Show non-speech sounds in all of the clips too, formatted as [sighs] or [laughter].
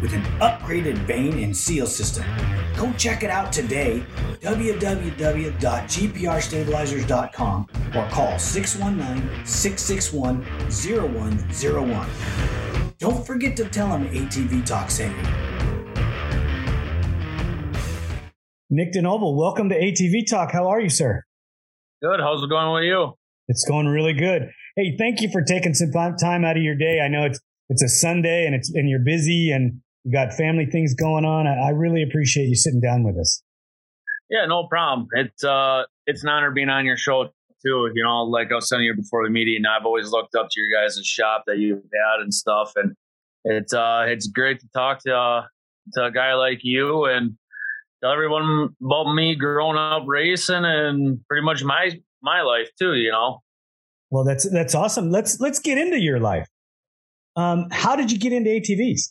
with an upgraded vane and seal system. Go check it out today, www.gprstabilizers.com or call 619 661 0101. Don't forget to tell them ATV Talk sent you. Nick DeNoble, welcome to ATV Talk. How are you, sir? Good. How's it going with you? It's going really good. Hey, thank you for taking some time out of your day. I know it's it's a Sunday and it's and you're busy and you got family things going on. I, I really appreciate you sitting down with us. Yeah, no problem. It's uh it's an honor being on your show too. You know, like I was telling you before the meeting, I've always looked up to your guys' shop that you've had and stuff, and it's uh it's great to talk to uh, to a guy like you and tell everyone about me growing up racing and pretty much my my life too. You know. Well, that's that's awesome. Let's let's get into your life. Um, how did you get into ATVs?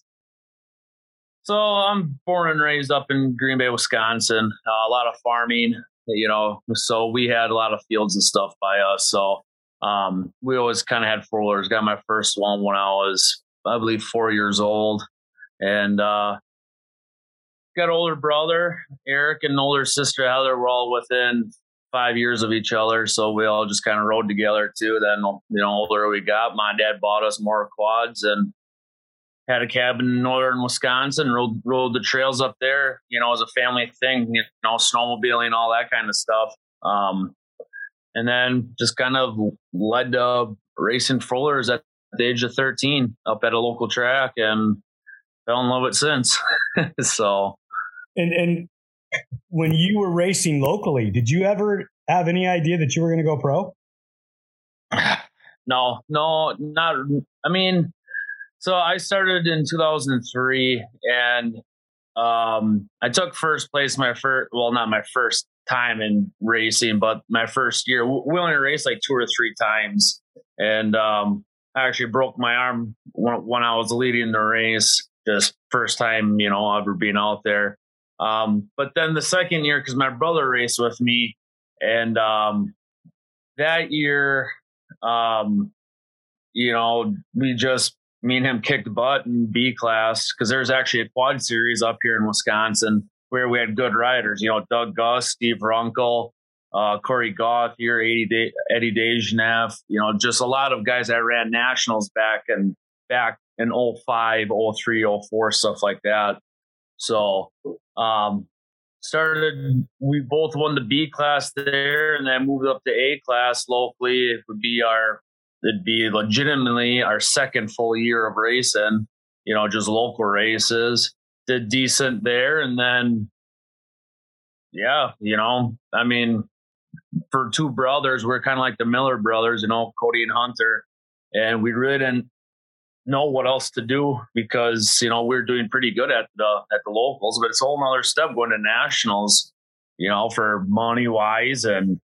So I'm born and raised up in Green Bay, Wisconsin. Uh, a lot of farming, you know. So we had a lot of fields and stuff by us. So um, we always kind of had four wheelers. Got my first one when I was, I believe, four years old, and uh, got older brother Eric and older sister Heather. We're all within five years of each other, so we all just kind of rode together too. Then you know, older we got, my dad bought us more quads and had a cabin in northern Wisconsin, rode, rode the trails up there, you know, as a family thing, you know, snowmobiling, all that kind of stuff. Um, and then just kind of led to racing rollers at the age of 13 up at a local track and fell in love with it since. [laughs] so, and, and when you were racing locally, did you ever have any idea that you were going to go pro? [sighs] No, no, not, I mean, so I started in 2003 and um, I took first place my first, well, not my first time in racing, but my first year. We only raced like two or three times. And um, I actually broke my arm when, when, I was leading the race, just first time, you know, ever being out there. Um, but then the second year, because my brother raced with me, and um, that year, um, you know, we just me and him kicked butt in B class because there's actually a quad series up here in Wisconsin where we had good riders. You know, Doug Gust, Steve Runkle, uh, Corey Goff here, Eddie, Eddie Dejanev, you know, just a lot of guys that ran nationals back and back in 05, 03, 04, stuff like that. So, um, started, we both won the B class there and then moved up to A class locally. It would be our it'd be legitimately our second full year of racing, you know, just local races. Did decent there. And then, yeah, you know, I mean, for two brothers, we're kind of like the Miller brothers, you know, Cody and Hunter. And we really didn't know what else to do because, you know, we are doing pretty good at the, at the locals, but it's a whole nother step going to nationals, you know, for money wise and,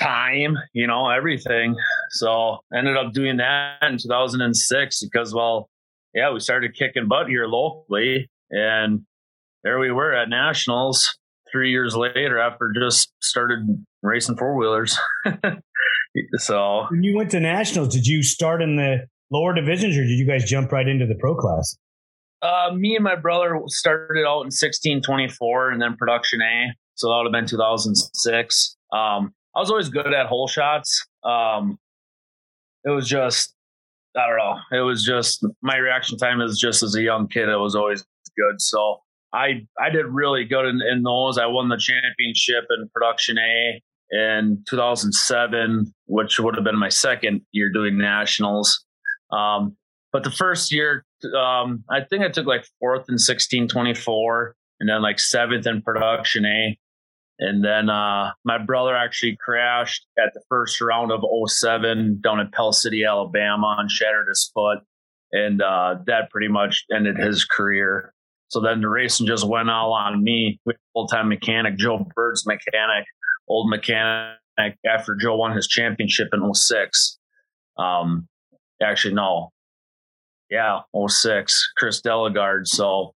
time, you know, everything. So ended up doing that in 2006 because, well, yeah, we started kicking butt here locally, and there we were at nationals three years later after just started racing four wheelers. [laughs] so when you went to nationals, did you start in the lower divisions or did you guys jump right into the pro class? Uh, me and my brother started out in 1624 and then production A. So that would have been 2006. Um, I was always good at hole shots. Um, it was just, I don't know. It was just my reaction time is just as a young kid, it was always good. So I, I did really good in, in those. I won the championship in production A in 2007, which would have been my second year doing nationals. Um, but the first year, um, I think I took like fourth in 1624 and then like seventh in production A. And then uh, my brother actually crashed at the first round of 07 down in Pell City, Alabama, and shattered his foot. And uh, that pretty much ended his career. So then the racing just went all on me. Full time mechanic, Joe Bird's mechanic, old mechanic. After Joe won his championship in 06. Um, actually, no, yeah, 06, Chris Delegard. So,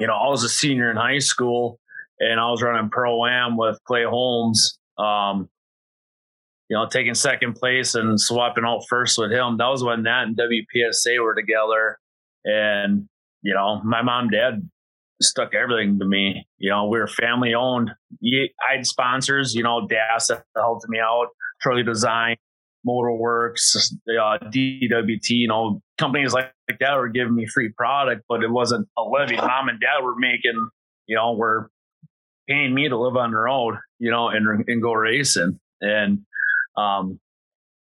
you know, I was a senior in high school and I was running pro am with Clay Holmes. Um, you know, taking second place and swapping out first with him. That was when that and WPSA were together. And, you know, my mom, dad stuck everything to me. You know, we were family owned. I had sponsors, you know, DAS that helped me out, Charlie Design, Motorworks, uh, DWT, you know, companies like, like that were giving me free product, but it wasn't a living. Mom and dad were making, you know, were paying me to live on the road, you know, and, and go racing. And, um,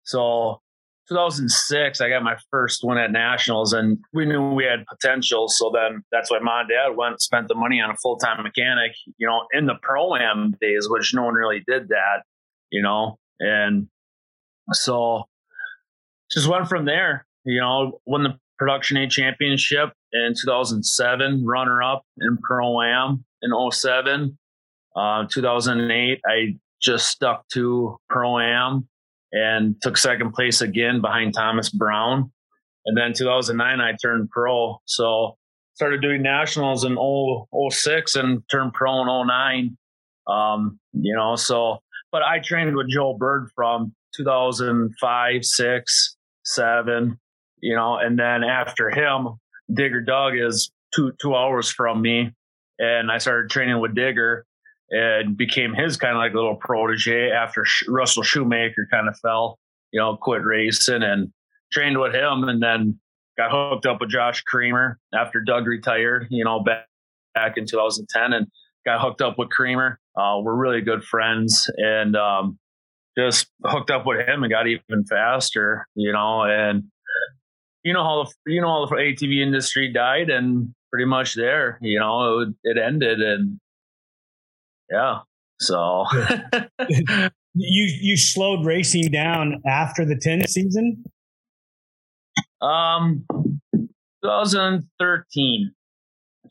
so 2006, I got my first win at nationals and we knew we had potential. So then that's why and dad went, and spent the money on a full time mechanic, you know, in the pro am days, which no one really did that, you know, and so just went from there, you know, won the production A championship in 2007, runner up in pro am in 07. Uh, 2008, I just stuck to pro am and took second place again behind Thomas Brown. And then 2009, I turned pro. So started doing nationals in 06 and turned pro in 09. Um, you know, so, but I trained with Joe Bird from 2005, six, seven, you know, and then after him, Digger Doug is two, two hours from me. And I started training with Digger and became his kind of like little protege after Russell Shoemaker kind of fell, you know, quit racing and trained with him and then got hooked up with Josh Creamer after Doug retired, you know, back, back in 2010 and got hooked up with Creamer. Uh, we're really good friends and um, just hooked up with him and got even faster, you know, and you know how the, you know how the ATV industry died and pretty much there, you know, it, it ended and yeah. So [laughs] you you slowed racing down after the 10 season? Um 2013.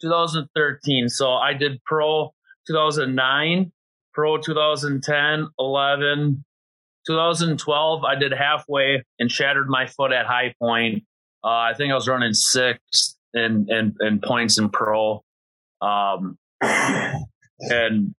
2013. So I did pro 2009, pro 2010, 11, 2012. I did halfway and shattered my foot at High Point. Uh, I think I was running sixth in in, in points in pro. Um, and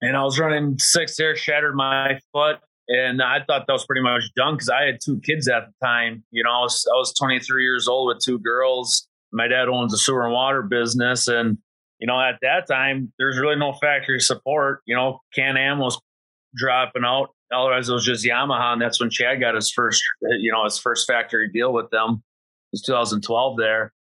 and I was running six there, shattered my foot, and I thought that was pretty much done because I had two kids at the time. You know, I was I was 23 years old with two girls. My dad owns a sewer and water business, and you know, at that time, there's really no factory support. You know, Can Am was dropping out. Otherwise, it was just Yamaha, and that's when Chad got his first, you know, his first factory deal with them. It was 2012 there,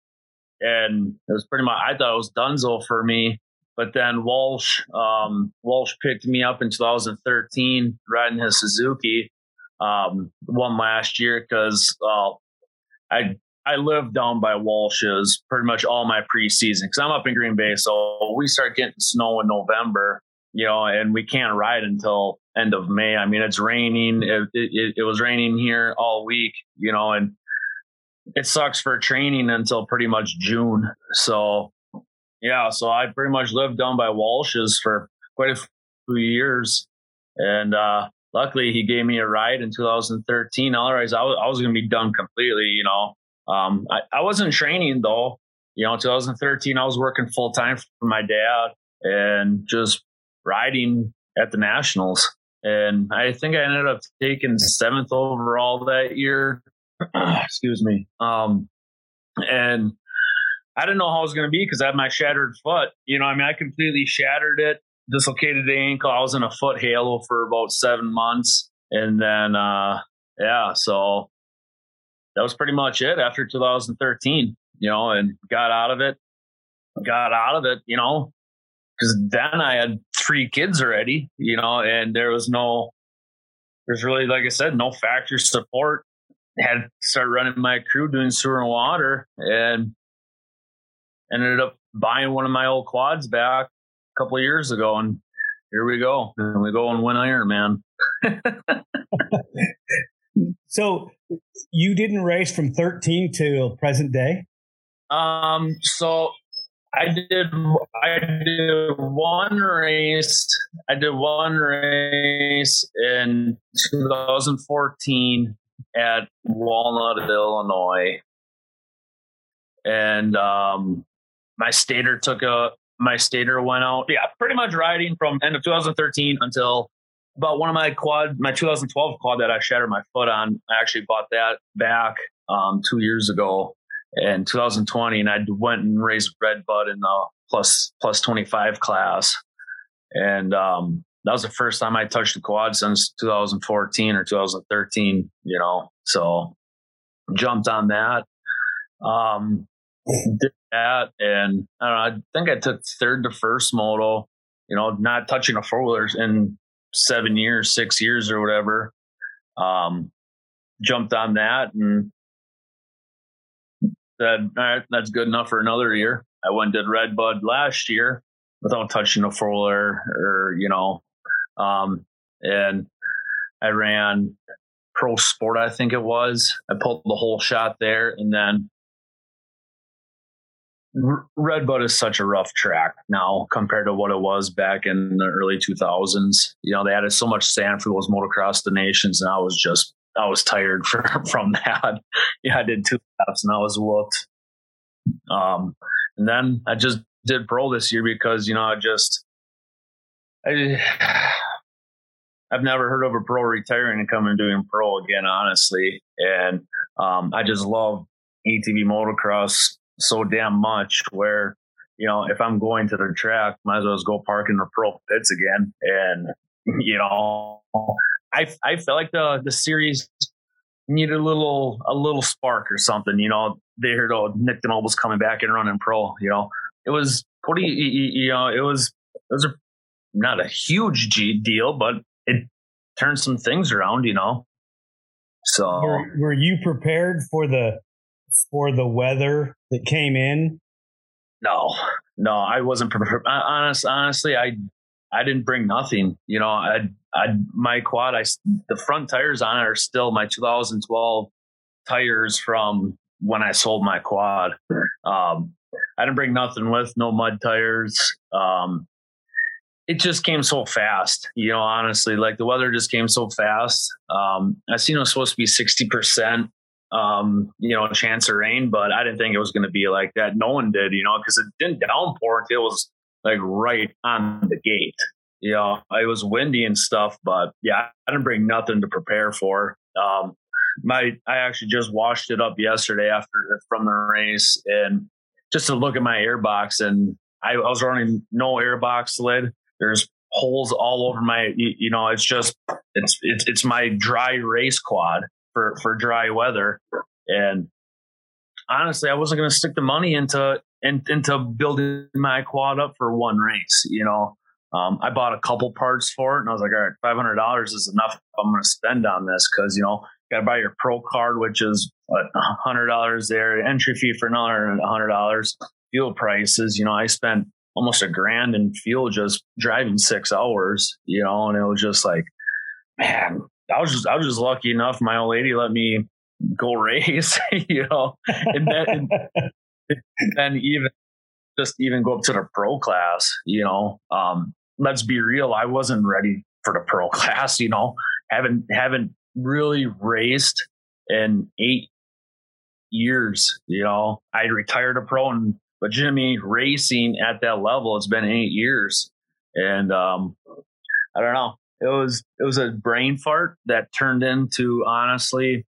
and it was pretty much. I thought it was Dunzo for me. But then Walsh, um, Walsh picked me up in 2013 riding his Suzuki, um, one last year because uh, I I lived down by Walsh's pretty much all my preseason because I'm up in Green Bay, so we start getting snow in November, you know, and we can't ride until end of May. I mean, it's raining. It, it, it was raining here all week, you know, and it sucks for training until pretty much June. So yeah, so I pretty much lived down by Walsh's for quite a few years, and uh, luckily he gave me a ride in 2013. Otherwise, I was, I was going to be done completely. You know, um, I, I wasn't training though. You know, 2013 I was working full time for my dad and just riding at the nationals, and I think I ended up taking seventh overall that year. [clears throat] Excuse me. Um, and I didn't know how it was going to be because I had my shattered foot. You know, I mean, I completely shattered it, dislocated the ankle. I was in a foot halo for about seven months. And then, uh, yeah, so that was pretty much it after 2013, you know, and got out of it, got out of it, you know, because then I had three kids already, you know, and there was no, there's really, like I said, no factory support. Had to start running my crew doing sewer and water and ended up buying one of my old quads back a couple of years ago, and here we go. And we go and win Iron Man. [laughs] so you didn't race from 13 to present day? Um, so I did I did one race. I did one race in 2014 at Walnut, Illinois. And um my stator took a my stator went out. Yeah, pretty much riding from end of 2013 until about one of my quad, my 2012 quad that I shattered my foot on. I actually bought that back um, two years ago in 2020, and I went and raced Red Bud in the plus plus 25 class, and um, that was the first time I touched the quad since 2014 or 2013. You know, so jumped on that. Um, did that, and I, know, I think I took third to first moto. You know, not touching a four wheeler in seven years, six years, or whatever. Um, jumped on that and said, "All right, that's good enough for another year." I went did Red Bud last year without touching a four wheeler, or you know, um, and I ran Pro Sport, I think it was. I pulled the hole shot there, and then Redbud is such a rough track now compared to what it was back in the early 2000s. You know, they added so much sand for those motocross nations, and I was just I was tired [laughs] for, from that. yeah, I did two laps and I was whooped. Um, and then I just did pro this year because you know I just I [sighs] I've never heard of a pro retiring and coming and doing pro again, honestly. And um, I just love ATV motocross so damn much where you know if i'm going to the track might as well go park in the pro pits again and you know i i felt like the the series needed a little a little spark or something you know they heard oh nick was coming back and running pro you know it was pretty. you know it was it was a, not a huge G deal but it turned some things around you know so were, were you prepared for the for the weather that came in? No, no, I wasn't prepared. Honest, honestly, I I didn't bring nothing. You know, I I my quad, I the front tires on it are still my 2012 tires from when I sold my quad. Um, I didn't bring nothing with, no mud tires. Um, it just came so fast, you know, honestly, like the weather just came so fast. Um, I seen it was supposed to be 60% um, you know, chance of rain, but I didn't think it was going to be like that. No one did, you know, because it didn't downpour until it was like right on the gate. You know, it was windy and stuff, but yeah, I didn't bring nothing to prepare for. Um, my, I actually just washed it up yesterday after from the race and just to look at my airbox and I, I was running no airbox lid. There's holes all over my, you, you know, it's just, it's, it's, it's my dry race quad for for dry weather. And honestly, I wasn't going to stick the money into in, into building my quad up for one race. You know, um, I bought a couple parts for it, and I was like, all right, five hundred dollars is enough. I'm going to spend on this because you know, got to buy your pro card, which is what hundred dollars there, entry fee for another hundred dollars. Fuel prices, you know, I spent almost a grand in fuel just driving six hours, you know, and it was just like, man, I was just I was just lucky enough. My old lady let me go race, [laughs] you know, and then and [laughs] then even just even go up to the pro class, you know. Um, let's be real, I wasn't ready for the pro [laughs] class, you know. Haven't haven't really raced in eight years, you know. I retired a pro and but Jimmy racing at that level. It's been eight years. And um, I don't know. It was it was a brain fart that turned into honestly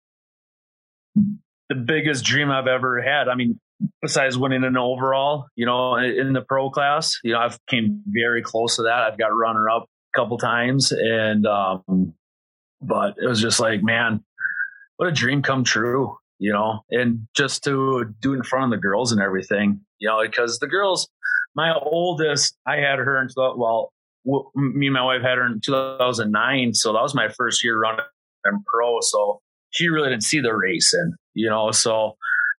the biggest dream I've ever had. I mean, besides winning an overall, you know, in the pro class, you know, I've came very close to that. I've got runner up a couple times, and um, but it was just like, man, what a dream come true, you know, and just to do in front of the girls and everything, you know, because the girls, my oldest, I had her until well, me and my wife had her in 2009, so that was my first year running pro, so she really didn't see the racing, you know, so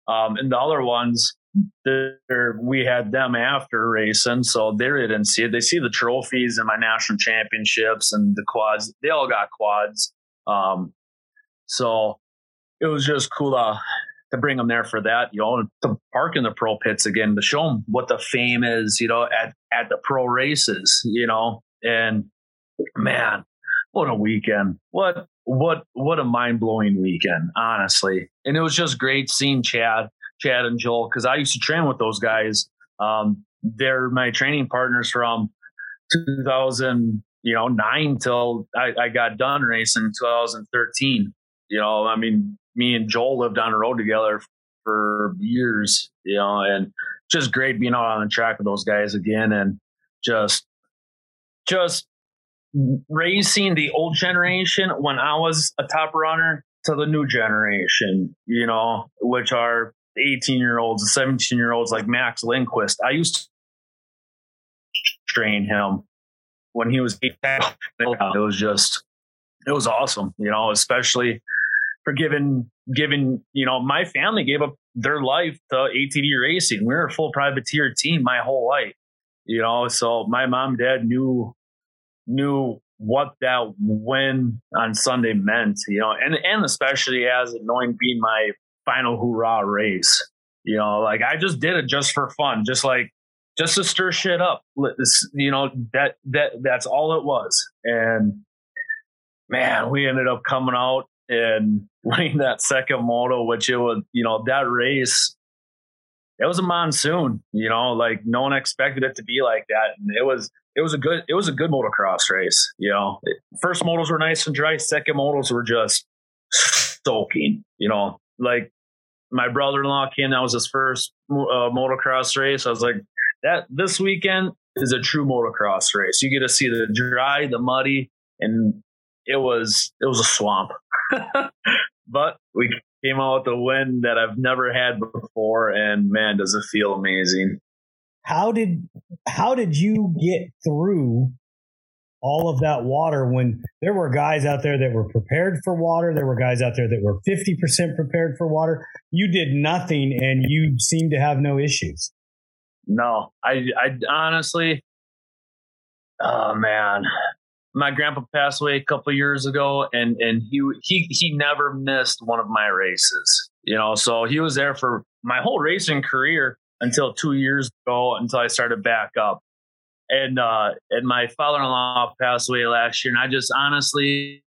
um, and the other ones, we had them after racing, so they didn't see it. They see the trophies and my national championships and the quads. They all got quads. Um, so it was just cool to, to bring them there for that, you know, to park in the pro pits again, to show them what the fame is, you know, at, at the pro races, you know, and man, what a weekend. What what what a mind blowing weekend, honestly. And it was just great seeing Chad, Chad and Joel, because I used to train with those guys. Um, they're my training partners from 2000, you know, nine till I, I got done racing 2013. You know, I mean, me and Joel lived on the road together for years, you know, and just great being out on the track with those guys again and just just raising the old generation when I was a top runner to the new generation, you know, which are 18 year olds, 17 year olds like Max Lindquist. I used to train him when he was 18. [laughs] It was just, it was awesome, you know, especially for giving, giving, you know, my family gave up their life to ATV racing. We were a full privateer team my whole life, you know, so my mom, dad knew knew what that win on Sunday meant, you know, and and especially as knowing being my final hoorah race, you know, like I just did it just for fun, just like just to stir shit up, you know, that that that's all it was, and man, we ended up coming out and [laughs] winning that second moto, which it was, you know, that race. It was a monsoon, you know, like no one expected it to be like that, and it was it was a good it was a good motocross race. You know, first modals were nice and dry. Second modals were just soaking. You know, like my brother in law came. That was his first uh, motocross race. I was like, that this weekend is a true motocross race. You get to see the dry, the muddy, and it was it was a swamp. [laughs] but we came out with a win that I've never had before, and man, does it feel amazing. How did how did you get through all of that water when there were guys out there that were prepared for water there were guys out there that were 50% prepared for water? You did nothing and you seemed to have no issues. No i i honestly oh man my grandpa passed away a couple years ago and and he he he never missed one of my races you know so he was there for my whole racing career until two years ago until I started back up. And uh, and my father in law passed away last year, and I just honestly,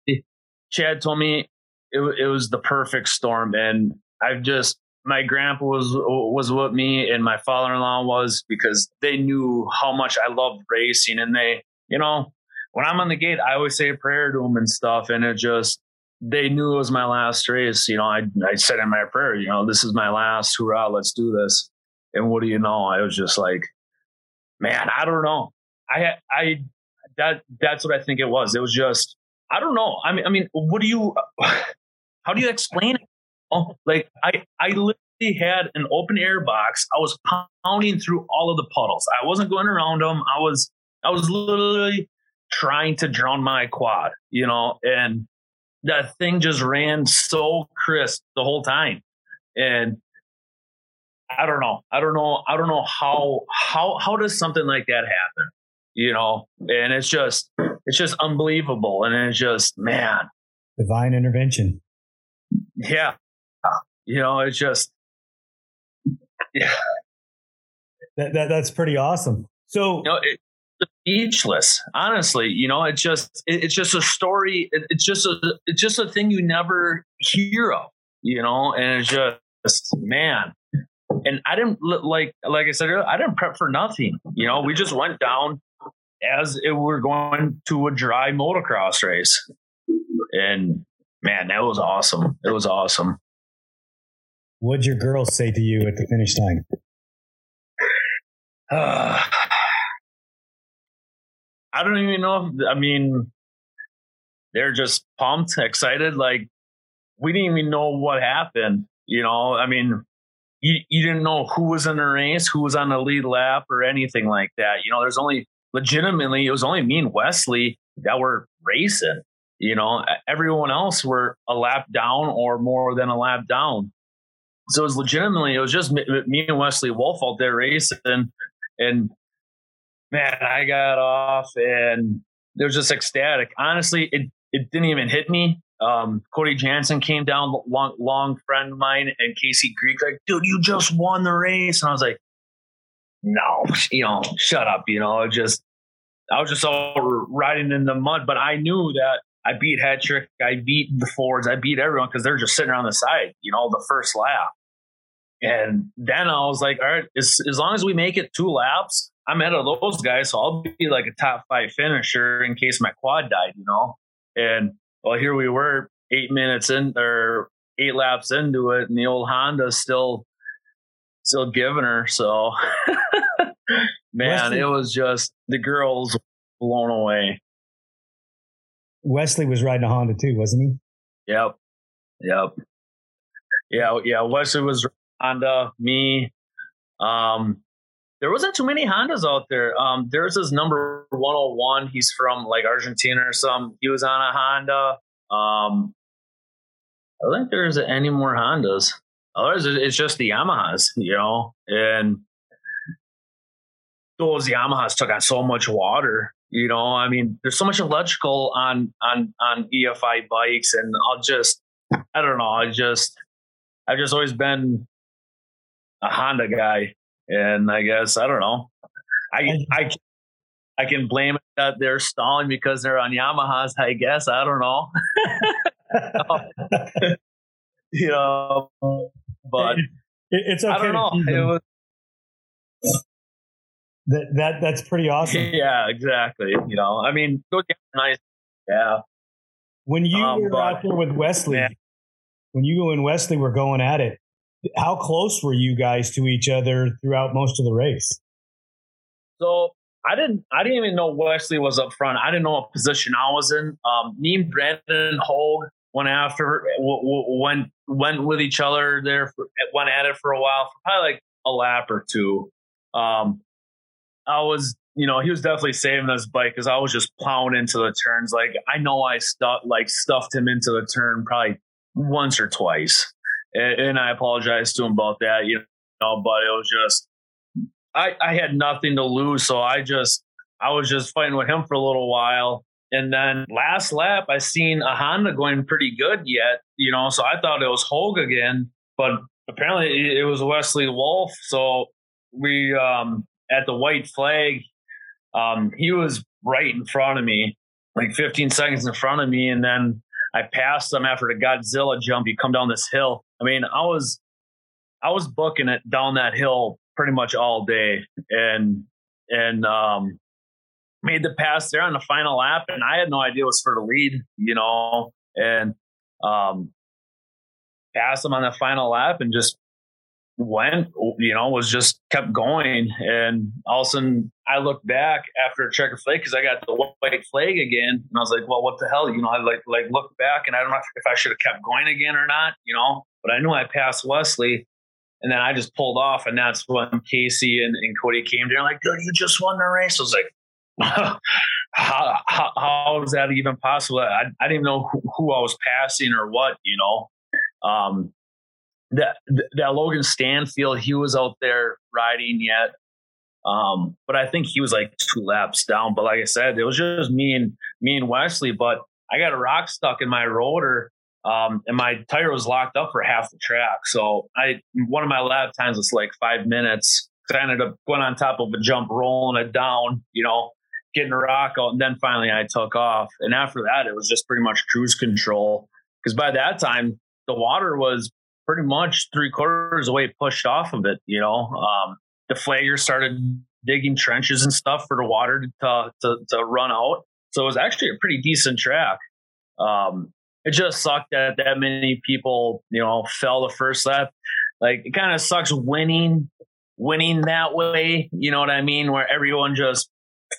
Chad told me it, it was the perfect storm, and I've just my grandpa was was with me, and my father in law was because they knew how much I loved racing, and they, you know, when I'm on the gate, I always say a prayer to them and stuff, and it just they knew it was my last race. You know, I I said in my prayer, you know, this is my last hurrah, let's do this. And what do you know? I was just like, man, I don't know. I, I, that, that's what I think it was. It was just, I don't know. I mean, I mean, what do you, [sighs] how do you explain it? Oh, like I, I literally had an open air box. I was pounding through all of the puddles. I wasn't going around them. I was, I was literally trying to drown my quad, you know, and that thing just ran so crisp the whole time. And I don't know. I don't know. I don't know how how how does something like that happen? You know, and it's just it's just unbelievable, and it's just man, divine intervention. Yeah, you know, it's just yeah. That, that that's pretty awesome. So you know, it, speechless. Honestly, you know, it's just it, it's just a story. It, it's just a it's just a thing you never hear of. You know, and it's just man, and I didn't like like I said I didn't prep for nothing. You know, we just went down. as it were going to a dry motocross race. And man, that was awesome. It was awesome. What'd your girls say to you at the finish line Uh, [sighs] I don't even know. If, I mean, they're just pumped, excited. Like we didn't even know what happened. You know, I mean, you, you didn't know who was in the race, who was on the lead lap, or anything like that. You know, there's only legitimately it was only me and Wesley that were racing. You know, everyone else were a lap down or more than a lap down. So it was legitimately it was just me, and Wesley Wolf out there racing, and man, I got off and it was just ecstatic. Honestly, it it didn't even hit me. Um, Cody Jansen came down, long, long friend of mine, and Casey Greek, like, dude, you just won the race. And I was like, no, [laughs] you know, shut up. You know, just, I was just all riding in the mud, but I knew that I beat Hetrick, I beat the Fords, I beat everyone because they're just sitting around the side, you know, the first lap. And then I was like, all right, as, as long as we make it two laps, I'm ahead of those guys. So I'll be like a top five finisher in case my quad died, you know? And well, here we were eight minutes in or eight laps into it, and the old Honda still still giving her. So, [laughs] man, Wesley, it was just the girls blown away. Wesley was riding a Honda too, wasn't he? Yep, yep, yeah, yeah. Wesley was Honda. Me, um, there wasn't too many Hondas out there. Um, there's this number 101. He's from like Argentina or some. He was on a Honda. Um, I don't think there's any more Hondas. Otherwise, it's just the Yamahas, you know, and those Yamahas took on so much water. You know, I mean, there's so much electrical on on on EFI bikes, and I'll just, I don't know, I just, I've just always been a Honda guy and I guess I don't know. I I I can blame it that they're stalling because they're on Yamahas. I guess I don't know. [laughs] you know, but it's okay. I don't know. It was, that that that's pretty awesome. [laughs] Yeah, exactly. You know, I mean, nice. Yeah. When you um, were but, out there with Wesley, yeah. when you and Wesley were going at it, how close were you guys to each other throughout most of the race? So I didn't I didn't even know Wesley was up front. I didn't know what position I was in. Um, me and Brandon Hogue went after went went with each other there for, went at it for a while for probably like a lap or two. Um, I was you know he was definitely saving his bike because I was just plowing into the turns. Like I know I stuffed like stuffed him into the turn probably once or twice and, I apologize to him about that. You know, but it was just I I had nothing to lose, so I just I was just fighting with him for a little while. And then last lap, I seen a Honda going pretty good yet, you know, so I thought it was Hogue again, but apparently it was Wesley Wolf. So we, um, at the white flag, um, he was right in front of me, like 15 seconds in front of me. And then I passed him after the Godzilla jump. You come down this hill. I mean, I was I was booking it down that hill pretty much all day, and and um, made the pass there on the final lap, and I had no idea it was for the lead, you know, and um, passed him on the final lap, and just went, you know, was just kept going. And all of a sudden I looked back after a checker flag because I got the white flag again. And I was like, well, what the hell? You know, I like, like looked back and I don't know if I should have kept going again or not, you know, but I knew I passed Wesley. And then I just pulled off. And that's when Casey and, and Cody came there like, dude, you just won the race. I was like, [laughs] how, how, how is that even possible? I, I didn't even know who, who I was passing or what, you know. Um, that that Logan Stanfield, he was out there riding yet. Um, but I think he was like two laps down. But like I said, it was just me and me and Wesley. But I got a rock stuck in my rotor, um, and my tire was locked up for half the track. So I one of my lap times was like five minutes. I ended up going on top of a jump, rolling it down, you know, getting a rock out, and then finally I took off. And after that, it was just pretty much cruise control. Because by that time, the water was pretty much three quarters away pushed off of it. You know, um, the flagger started digging trenches and stuff for the water to, to, to run out. So it was actually a pretty decent track. Um, it just sucked that that many people, you know, fell the first lap. Like it kind of sucks winning, winning that way. You know what I mean? Where everyone just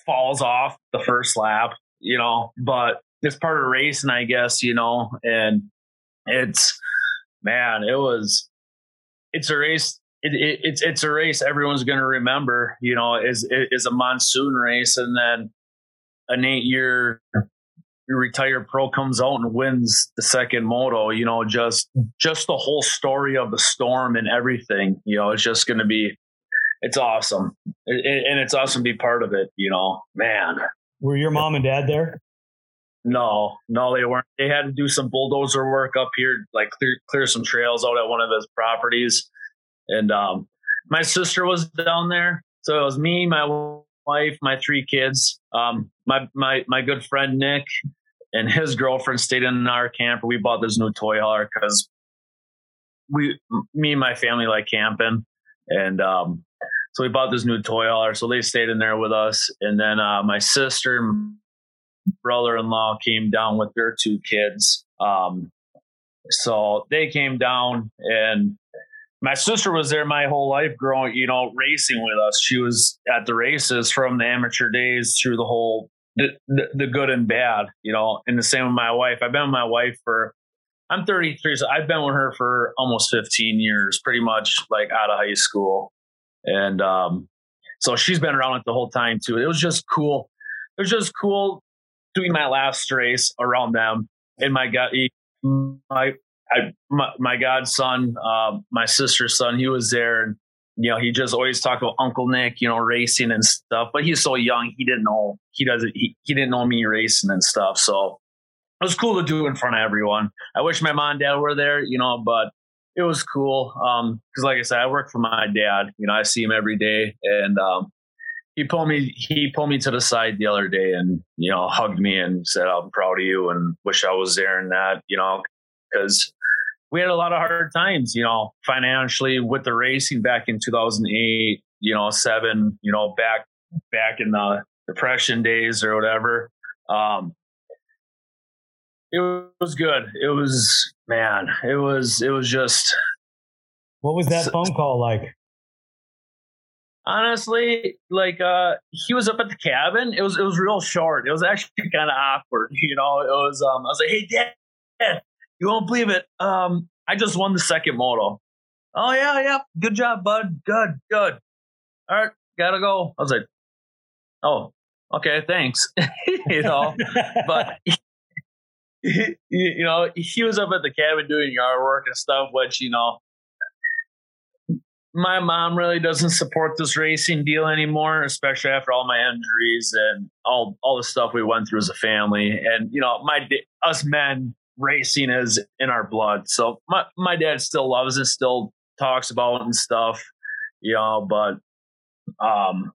falls off the first lap, you know, but it's part of racing, I guess, you know, and it's, man, it was, it's a race. It, it, it's it's a race everyone's going to remember. You know, is is a monsoon race, and then an eight year retired pro comes out and wins the second moto. You know, just just the whole story of the storm and everything. You know, it's just going to be it's awesome, it, and it's awesome to be part of it. You know, man. Were your mom and dad there? No, no, they weren't. They had to do some bulldozer work up here, like clear clear some trails out at one of his properties. And um, my sister was down there, so it was me, my wife, my three kids, um, my my my good friend Nick, and his girlfriend stayed in our camper. We bought this new toy hauler because we, me and my family like camping, and um, so we bought this new toy hauler. So they stayed in there with us, and then uh, my sister, brother-in-law came down with their two kids. Um, so they came down, and my sister was there my whole life growing, you know, racing with us. She was at the races from the amateur days through the whole the, the, the good and bad, you know. And the same with my wife. I've been with my wife for I'm 33, so I've been with her for almost 15 years, pretty much like out of high school. And um, so she's been around it the whole time too. It was just cool. It was just cool doing my last race around them. And my God, my my, my godson, uh, my sister's son, he was there, and you know, he just always talked about Uncle Nick, you know, racing and stuff. But he's so young, he didn't know he doesn't he, he didn't know me racing and stuff. So it was cool to do in front of everyone. I wish my mom and dad were there, you know, but it was cool. Um, because like I said, I work for my dad. You know, I see him every day, and um, he pulled me he pulled me to the side the other day and you know hugged me and said i'm proud of you and wish i was there in that you know because we had a lot of hard times you know financially with the racing back in 2008 you know seven you know back back in the depression days or whatever. Um it was good. It was man it was it was just what was that phone call like honestly, like uh he was up at the cabin. It was it was real short. It was actually [laughs] kind of awkward. You know, it was um I was like, hey dad, dad, you won't believe it. Um I just won the second moto. Oh yeah, yeah. Good job, bud. Good, good. All right, gotta go. I was like, oh, okay, thanks. [laughs] you know, but [laughs] you know, he was up at the cabin doing yard work and stuff, which you know, my mom really doesn't support this racing deal anymore, especially after all my injuries and all all the stuff we went through as a family. And you know, my us men racing is in our blood. So my my dad still loves it, still talks about it and stuff, you know, but um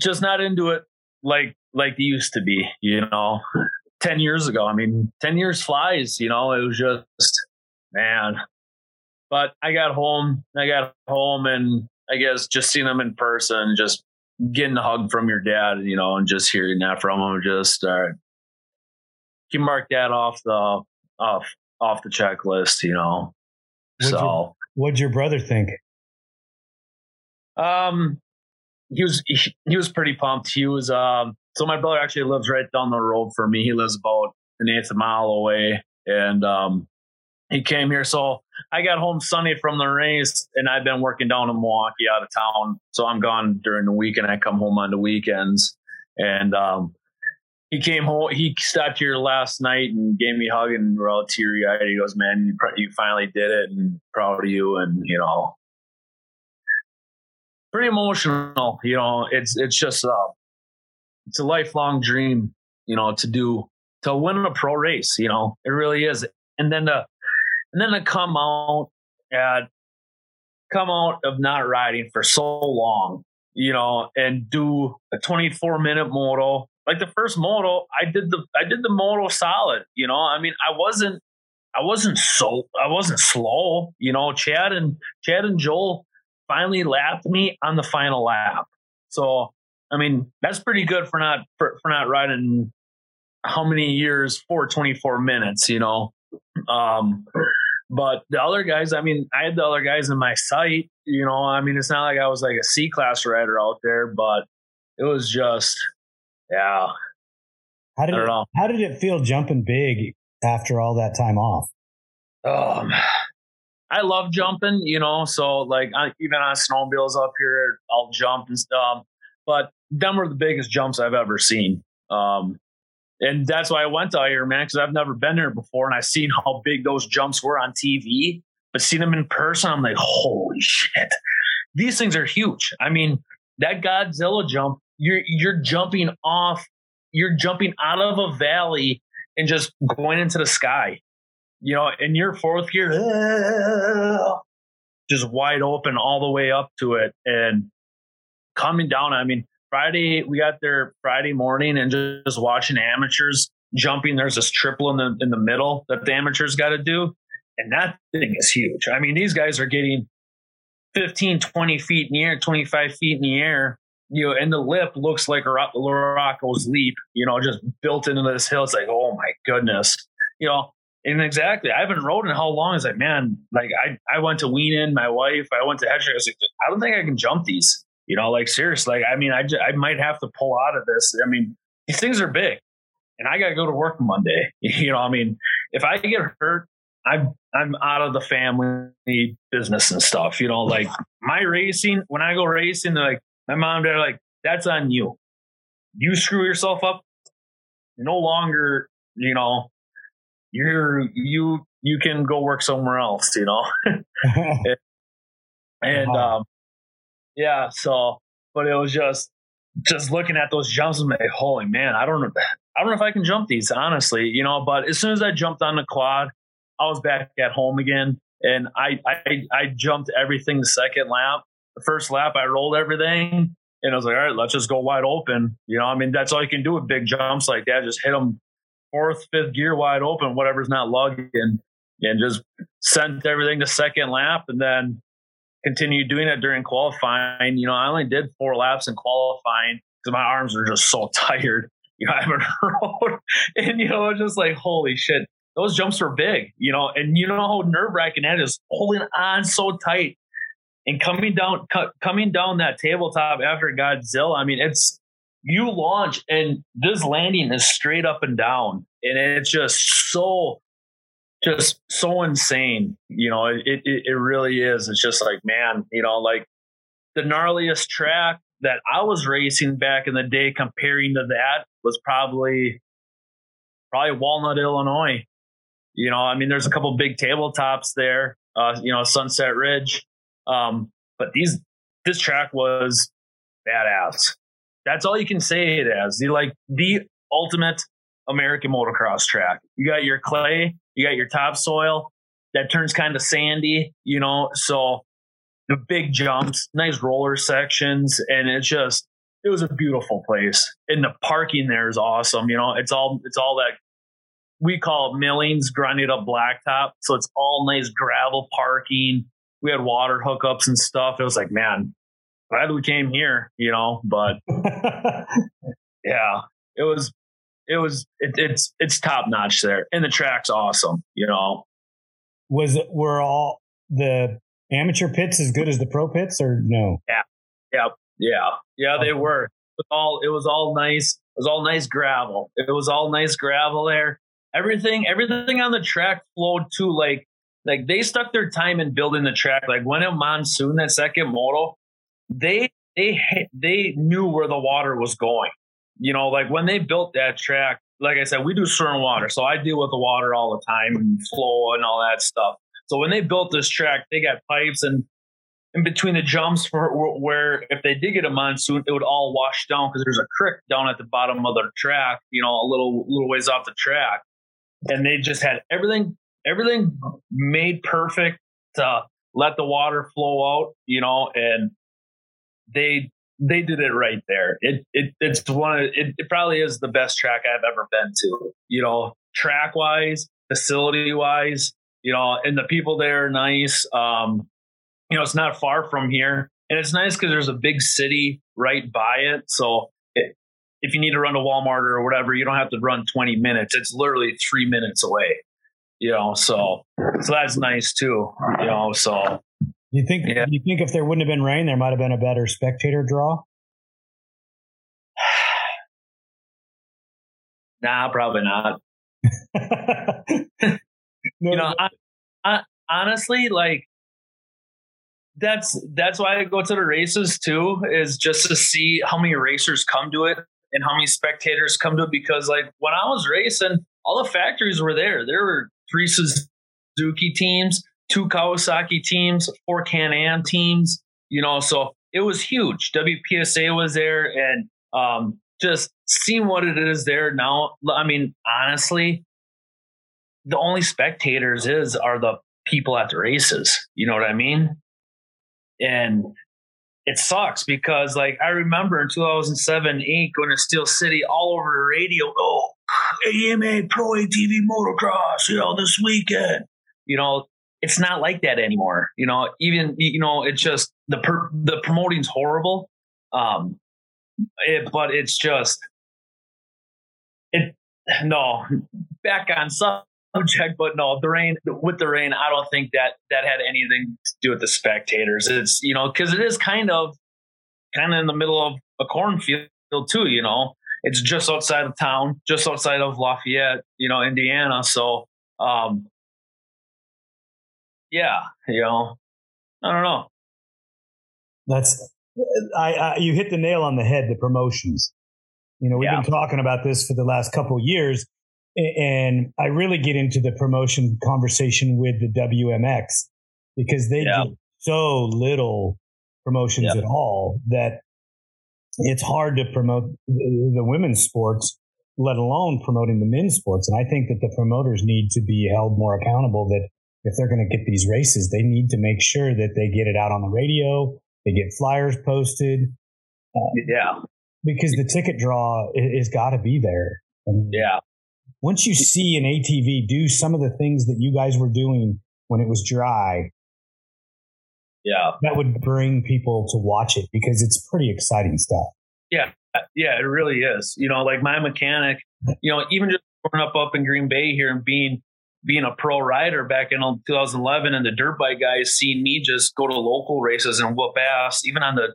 just not into it like like they used to be, you know. 10 years ago. I mean, 10 years flies, you know. It was just man, but I got home, I got home, and I guess just seeing them in person, just getting a hug from your dad, you know, and just hearing that from him, just uh, you mark that off the off off the checklist, you know. What'd so, your, what'd your brother think? Um, he was he, he was pretty pumped. He was um. So my brother actually lives right down the road from me. He lives about an eighth of a mile away, and um, he came here. So I got home Sunday from the race, and I've been working down in Milwaukee out of town. So I'm gone during the week, and I come home on the weekends. And um, he came home. He stopped here last night and gave me a hug, and we're all teary eyed. He goes, "Man, you, you finally did it, and proud of you." And you know, pretty emotional. You know, it's it's just uh, it's a lifelong dream. You know, to do to win a pro race. You know, it really is. And then to and then to come out and come out of not riding for so long, you know, and do a 24 minute moto. Like the first moto, I did the I did the moto solid, you know. I mean, I wasn't I wasn't so I wasn't slow, you know. Chad and Chad and Joel finally lapped me on the final lap. So, I mean, that's pretty good for not for, for not riding how many years for 24 minutes, you know. Um, but the other guys, I mean, I had the other guys in my sight, you know. I mean, it's not like I was like a C class rider out there, but it was just, yeah. How did it, how did it feel jumping big after all that time off? Um, I love jumping, you know. So like I, even on snowmobiles up here, I'll jump and stuff. But them were the biggest jumps I've ever seen. Um, and that's why I went to Ironman because I've never been there before, and I've seen how big those jumps were on TV. But seeing them in person, I'm like, holy shit, these things are huge. I mean, that Godzilla jump, you're you're jumping off, you're jumping out of a valley and just going into the sky you know, in your fourth gear, just wide open all the way up to it and coming down. I mean, Friday, we got there Friday morning and just watching amateurs jumping. There's this triple in the, in the middle that the amateurs got to do. And that thing is huge. I mean, these guys are getting 15, 20 feet in the air, 25 feet in the air, you know, and the lip looks like a Rocco's leap, you know, just built into this hill. It's like, oh my goodness. You know, and exactly, I haven't rode in how long. Is like, man, like I, I went to Wean Wienen, my wife, I went to Headshot. I was like, I don't think I can jump these. You know, like seriously, like, I mean, I, I might have to pull out of this. I mean, these things are big and I got to go to work Monday. [laughs] You know, I mean, if I get hurt, I'm, I'm out of the family business and stuff, you know, [laughs] like my racing, when I go racing, like my mom, they're like, that's on you. You screw yourself up. No longer, you know, you're you you can go work somewhere else, you know. [laughs] and wow. um, yeah, so but it was just just looking at those jumps and like, holy man, I don't know I don't know if I can jump these, honestly, you know, but as soon as I jumped on the quad, I was back at home again and I I, I jumped everything the second lap. The first lap I rolled everything and I was like, all right, let's just go wide open. You know, I mean, that's all you can do with big jumps like that. Just hit them fourth, fifth gear wide open, whatever's not lugging, and just sent everything to second lap and then continued doing it during qualifying. You know, I only did four laps in qualifying because my arms were just so [laughs] tired. You know, I haven't [laughs] rode. And, you know, it's just like, holy shit, those jumps were big, you know, and you know how nerve wracking that is holding on so tight and coming down, coming down that tabletop after Godzilla. I mean, it's, you launch and this landing is straight up and down and it's just so just so insane you know it, it, it really is it's just like man you know like the gnarliest track that i was racing back in the day comparing to that was probably probably walnut illinois you know i mean there's a couple big tabletops there uh you know sunset ridge um but these this track was badass that's all you can say it as. The like the ultimate American motocross track. You got your clay, you got your topsoil that turns kind of sandy, you know. So the big jumps, nice roller sections, and it's just it was a beautiful place. And the parking there is awesome. You know, it's all it's all that we call millings, grinded up blacktop. So it's all nice gravel parking. We had water hookups and stuff. It was like, man, glad we came here, you know, but [laughs] yeah, it was, it was, it, it's, it's top notch there. And the track's awesome, you know. Was it, were all the amateur pits as good as the pro pits or no? Yeah. Yeah. Yeah. Yeah, they were. It was all, it was all nice. It was all nice gravel. It was all nice gravel there. Everything, everything on the track flowed to like, like they stuck their time in building the track. Like when it monsoon that second moto, they they they knew where the water was going. You know, like when they built that track, like I said, we do certain water, so I deal with the water all the time and flow and all that stuff. So when they built this track, they got pipes and in between the jumps for where if they did get a monsoon, it would all wash down because there's a creek down at the bottom of the track, you know, a little little ways off the track, and they just had everything everything made perfect to let the water flow out, you know, and they they did it right there. It it it's one of it, it probably is the best track I've ever been to. You know, track wise, facility wise, you know, and the people there are nice. Um, you know, it's not far from here. And it's nice because there's a big city right by it. So it, if you need to run to Walmart or whatever, you don't have to run 20 minutes. It's literally three minutes away. You know, so so that's nice too. You know, so you think Yeah. you think if there wouldn't have been rain, there might have been a better spectator draw? [sighs] nah, probably not. [laughs] no, you know I, I, honestly like that's that's why i go to the races too is just to see how many racers come to it and how many spectators come to it because like when i was racing all the factories were there there were three suzuki teams two kawasaki teams four can-am teams you know so it was huge wpsa was there and um just seeing what it is there now i mean honestly the only spectators is are the people at the races. You know what I mean? And it sucks because like I remember in 2007, 8 going to Steel City all over the radio. Oh, AMA Pro ATV Motocross, you know, this weekend. You know, it's not like that anymore. You know, even you know, it's just the per, the promoting's horrible. Um, it, but it's just it. No, back on subject, but no, the rain with the rain, I don't think that that had anything to do with the spectators. It's you know because it is kind of kind of in the middle of a cornfield too. You know, it's just outside of town, just outside of Lafayette, you know, Indiana. So, um, yeah, you know, I don't know. That's I, I you hit the nail on the head. The promotions. You know, we've Yeah. been talking about this for the last couple of years, and I really get into the promotion conversation with the WMX because they Yeah. do so little promotions Yeah. at all that it's hard to promote the, the women's sports, let alone promoting the men's sports. And I think that the promoters need to be held more accountable. That if they're going to get these races, they need to make sure that they get it out on the radio, they get flyers posted, uh, Yeah, because the ticket draw has got to be there. I mean, yeah, Once you see an ATV do some of the things that you guys were doing when it was dry, yeah. that would bring people to watch it because it's pretty exciting stuff. Yeah, yeah, it really is. You know, like my mechanic, you know, even just growing up up in Green Bay here and being being a pro rider back in 2011 and the dirt bike guys seeing me just go to local races and whoop ass, even on the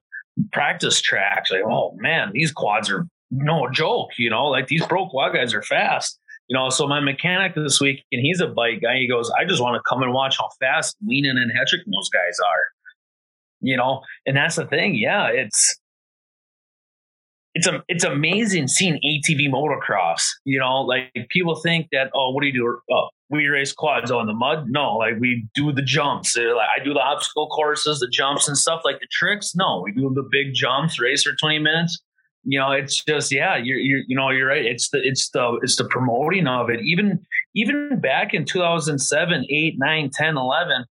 practice tracks. Like, oh man, these quads are no joke. You know, like these pro quad guys are fast. You know, so my mechanic this week, and he's a bike guy. He goes, I just want to come and watch how fast Wienen and Hetrick and those guys are. You know, and that's the thing. Yeah, it's it's a, it's amazing seeing ATV motocross. You know, like people think that oh, what do you do? Oh, we race quads on the mud. No, like we do the jumps. Like I do the obstacle courses, the jumps and stuff. Like the tricks. No, we do the big jumps, race for twenty minutes. You know, it's just yeah, you're, you're you know you're right. It's the it's the it's the promoting of it. Even even back in 2007, 8, 9, 10, 11,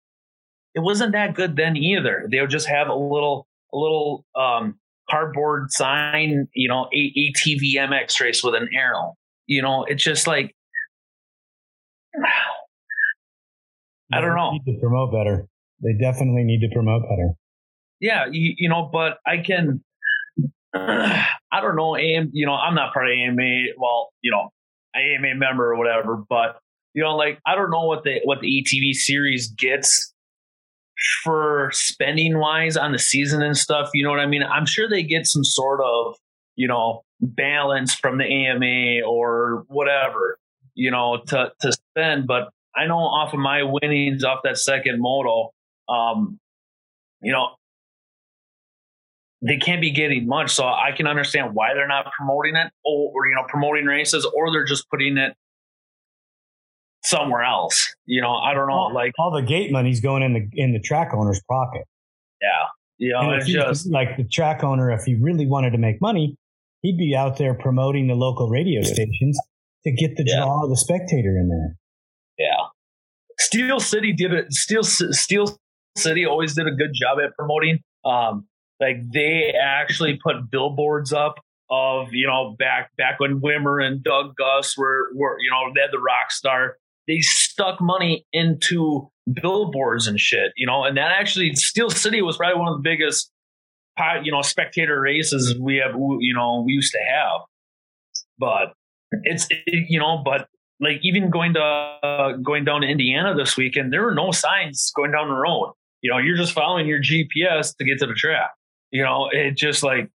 it wasn't that good then either. They would just have a little a little um cardboard sign, you know, ATV MX race with an arrow. You know, it's just like I don't They know. Need to promote better. They definitely need to promote better. yeah, you, you know, but I can [clears throat] I don't know, AM, you know, I'm not part of AMA, well, you know, AMA member or whatever, but you know, like I don't know what the what the ATV series gets for spending wise on the season and stuff. You know what I mean? I'm sure they get some sort of, you know, balance from the AMA or whatever, you know, to to spend. But I know off of my winnings off that second moto, um, you know, they can't be getting much. So I can understand why they're not promoting it or, or you know, promoting races or they're just putting it somewhere else. You know, I don't know. all, Like, all the gate money's going in the in the track owner's pocket. yeah, you know, it's just like the track owner, if he really wanted to make money, he'd be out there promoting the local radio stations to get the Yeah. draw of the spectator in there. yeah. Steel City did it. Steel Steel City always did a good job at promoting. Um, like they actually put billboards up of you know back back when Wimmer and Doug Gust were were you know they had the rock star they stuck money into billboards and shit, you know, and that actually Steel City was probably one of the biggest, you know, spectator races we have, you know, we used to have. But it's, you know, but like even going to uh, going down to Indiana this weekend, there were no signs going down the road. You know, you're just following your GPS to get to the track. You know, it just like,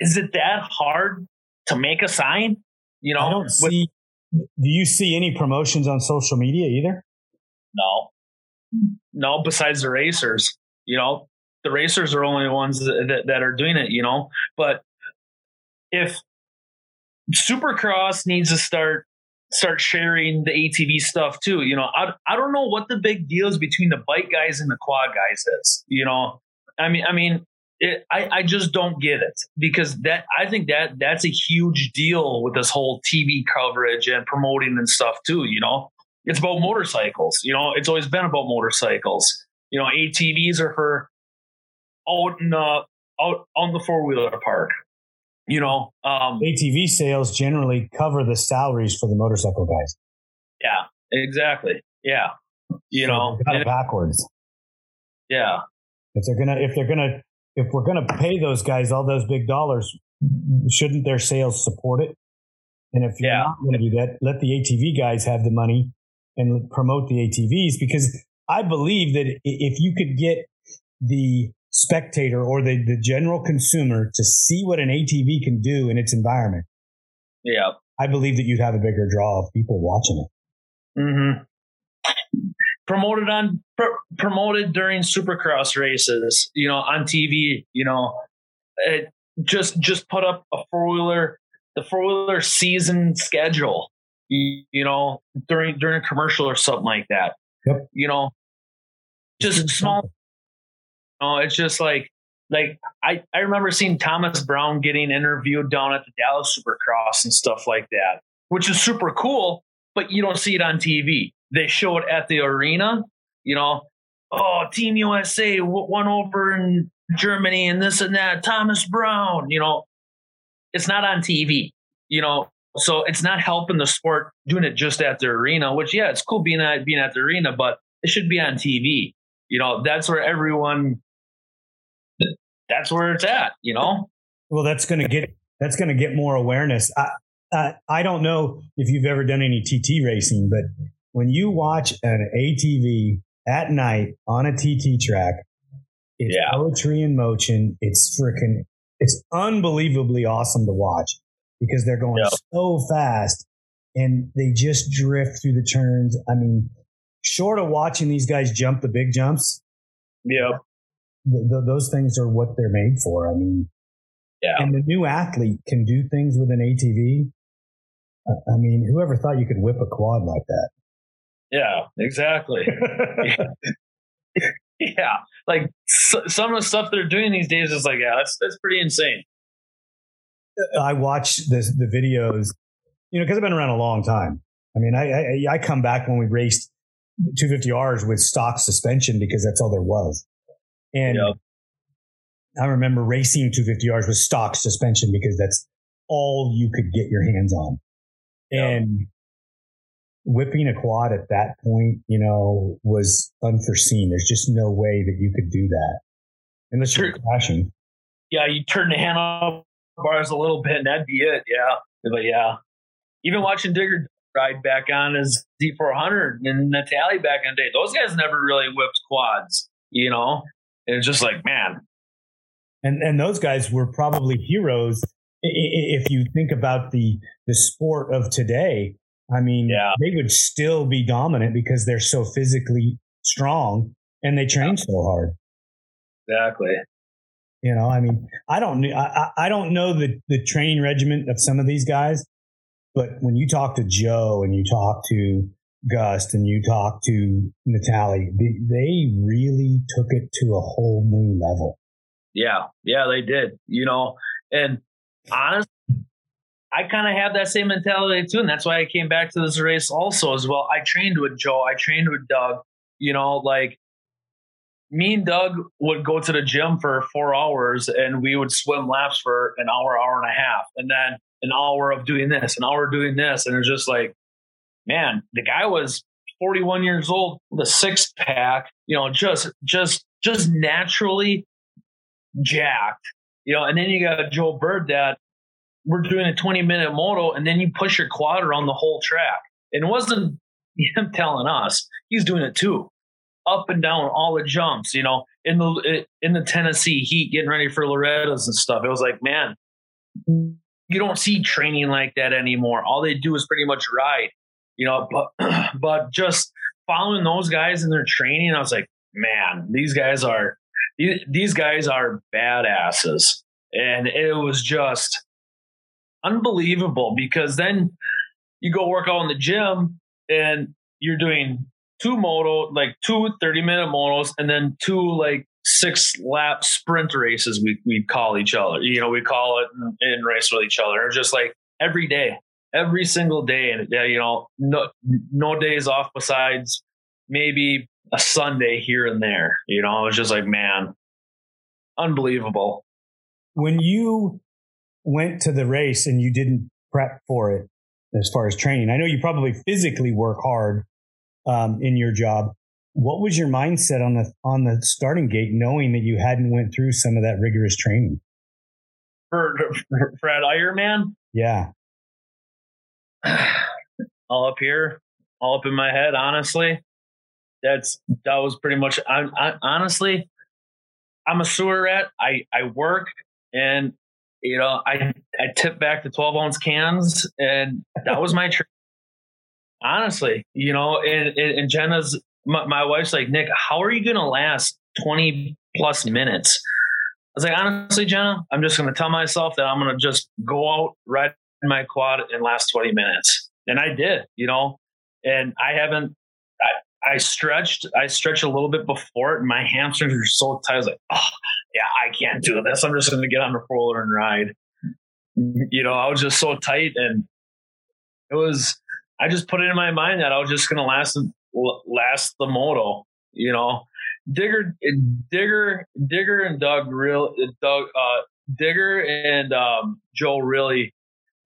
is it that hard to make a sign? You know, I don't see. With, do you see any promotions on social media either? No, no. Besides the racers, you know, the racers are only the ones that, that, that are doing it. You know, but if Supercross needs to start start sharing the ATV stuff too. You know, I I don't know what the big deal is between the bike guys and the quad guys is. You know, I mean, I mean, it, I I just don't get it because that I think that that's a huge deal with this whole TV coverage and promoting and stuff too. You know, it's about motorcycles. You know, it's always been about motorcycles. You know, ATVs are for out in the out on the four wheeler park you know um, atv sales generally cover the salaries for the motorcycle guys. Yeah exactly. Yeah you so know got it backwards. Yeah. If they're gonna if they're gonna if we're gonna pay those guys all those big dollars shouldn't their sales support it? And if you're yeah. not going to do that let the atv guys have the money and promote the atvs because i believe that if you could get the spectator or the, the general consumer to see what an ATV can do in its environment, yeah, I believe that you'd have a bigger draw of people watching it. Mm-hmm. Promoted on pr- promoted during Supercross races, you know, on TV, you know, it just just put up a four wheeler the four wheeler season schedule, you, you, know, during during a commercial or something like that. Yep. You know, just small know, it's just like like I, I remember seeing Thomas Brown getting interviewed down at the Dallas Supercross and stuff like that, which is super cool, but you don't see it on TV. They show it at the arena, you know, oh, Team USA won over in Germany and this and that, Thomas Brown, you know, it's not on TV, you know, so it's not helping the sport doing it just at the arena, which yeah, it's cool being at being at the arena, but it should be on TV. You know, that's where everyone that's where it's at, you know? Well, that's going to get, that's going to get more awareness. I, I, I don't know if you've ever done any TT racing, but when you watch an ATV at night on a TT track, it's yeah. poetry in motion. It's freaking, it's unbelievably awesome to watch because they're going yep. so fast and they just drift through the turns. I mean, short of watching these guys jump the big jumps. Yeah the, the, those things are what they're made for. I mean, yeah. And the new athlete can do things with an ATV. I mean, whoever thought you could whip a quad like that? Yeah, exactly. [laughs] yeah. like so, some of the stuff they're doing these days is like, yeah, that's that's pretty insane. Uh, I watch this, the videos, you know, because I've been around a long time. I mean, I, I, I come back when we raced 250Rs with stock suspension because that's all there was. And yep. I remember racing 250Rs with stock suspension because that's all you could get your hands on. Yep. And whipping a quad at that point, you know, was unforeseen. There's just no way that you could do that unless you're crashing. Yeah, you turn the handlebars a little bit and that'd be it. Yeah. But yeah, even watching Digger ride back on his D400 and Natalie back in the day, those guys never really whipped quads, you know? It's just like, man. And and those guys were probably heroes if you think about the the sport of today. I mean, yeah. they would still be dominant because they're so physically strong and they train yeah. so hard. Exactly. You know, I mean, I don't, I, I don't know the, the training regimen of some of these guys, but when you talk to Joe and you talk to Gust and you talk to Natalie, they, really took it to a whole new level. Yeah, yeah, they did. You know, and honestly, I kind of have that same mentality too, and that's why I came back to this race also as well. I trained with Joe, I trained with Doug. You know, like me and Doug would go to the gym for four hours, and we would swim laps for an hour, hour and a half, and then an hour of doing this, an hour doing this, and it's just like man, the guy was 41 years old a six pack, you know, just, just, just naturally jacked, you know, and then you got Joe Byrd that we're doing a 20 minute moto and then you push your quad around the whole track. And it wasn't [laughs] him telling us, he's doing it too. Up and down all the jumps, you know, in the in the Tennessee heat, getting ready for Loretta's and stuff. It was like, man, you don't see training like that anymore. All they do is pretty much ride, you know. But [clears throat] but just following those guys in their training, I was like, man, these guys are these guys are badasses, and it was just unbelievable because then you go work out in the gym and you're doing two moto, like two 30 minute motos, and then two like six lap sprint races we we call each other. You know, we call it and race with each other. Just like every day, every single day, and you know, no no days off besides maybe a Sunday here and there. You know, it was just like man, unbelievable. When you went to the race and you didn't prep for it as far as training, I know you probably physically work hard um, in your job. What was your mindset on the on the starting gate, knowing that you hadn't went through some of that rigorous training? For, for Fred Ironman, yeah, [sighs] all up here, all up in my head. Honestly, that's that was pretty much. I, I honestly, I'm a sewer rat. I I work and you know I I tip back the 12 ounce cans and that was my. Tr- honestly, you know, and, and, Jenna's my, my, wife's like, Nick, how are you going to last 20 plus minutes? I was like, honestly, Jenna, I'm just going to tell myself that I'm going to just go out, ride my quad and last 20 minutes. And I did, you know, and I haven't, I, I stretched, I stretched a little bit before it and my hamstrings were so tight. I was like, oh, yeah, I can't do this. I'm just going to get on the roller and ride. You know, I was just so tight and it was, I just put it in my mind that I was just going to last last the moto. You know, Digger, Digger, Digger, and Doug real Doug, uh, Digger and um, Joe really,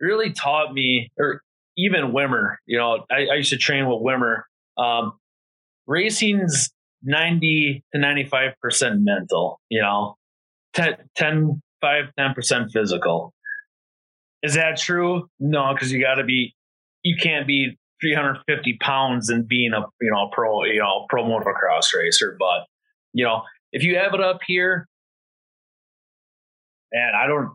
really taught me, or even Wimmer. You know, I, I used to train with Wimmer. Um, racing's ninety to ninety five percent mental. You know, 10, 10 5 10 percent physical. Is that true? No, because you got to be you can't be 350 pounds and being a you know pro you know pro motocross racer but you know if you have it up here and i don't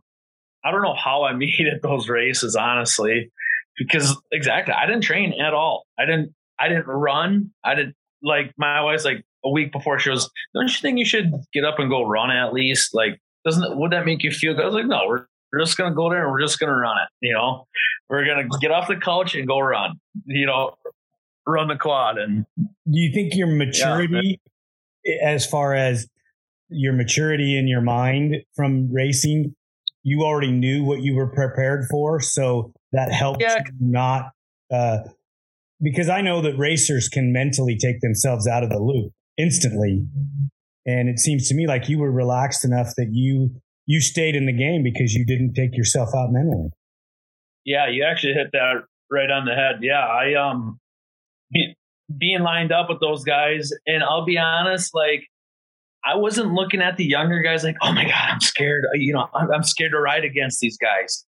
i don't know how i [laughs] made it those races honestly because exactly i didn't train at all i didn't i didn't run i didn't like my wife's like a week before she was don't you think you should get up and go run at least like doesn't would that make you feel good i was like no we're we're just going to go there and we're just going to run it. You know, we're going to get off the couch and go run, you know, run the quad. And do you think your maturity, yeah, as far as your maturity in your mind from racing, you already knew what you were prepared for. So that helped yeah. not, uh, because I know that racers can mentally take themselves out of the loop instantly. And it seems to me like you were relaxed enough that you you stayed in the game because you didn't take yourself out mentally. Yeah, you actually hit that right on the head. Yeah, I um be, being lined up with those guys, and I'll be honest, like I wasn't looking at the younger guys like, oh my god, I'm scared. Uh, you know, I'm, I'm scared to ride against these guys.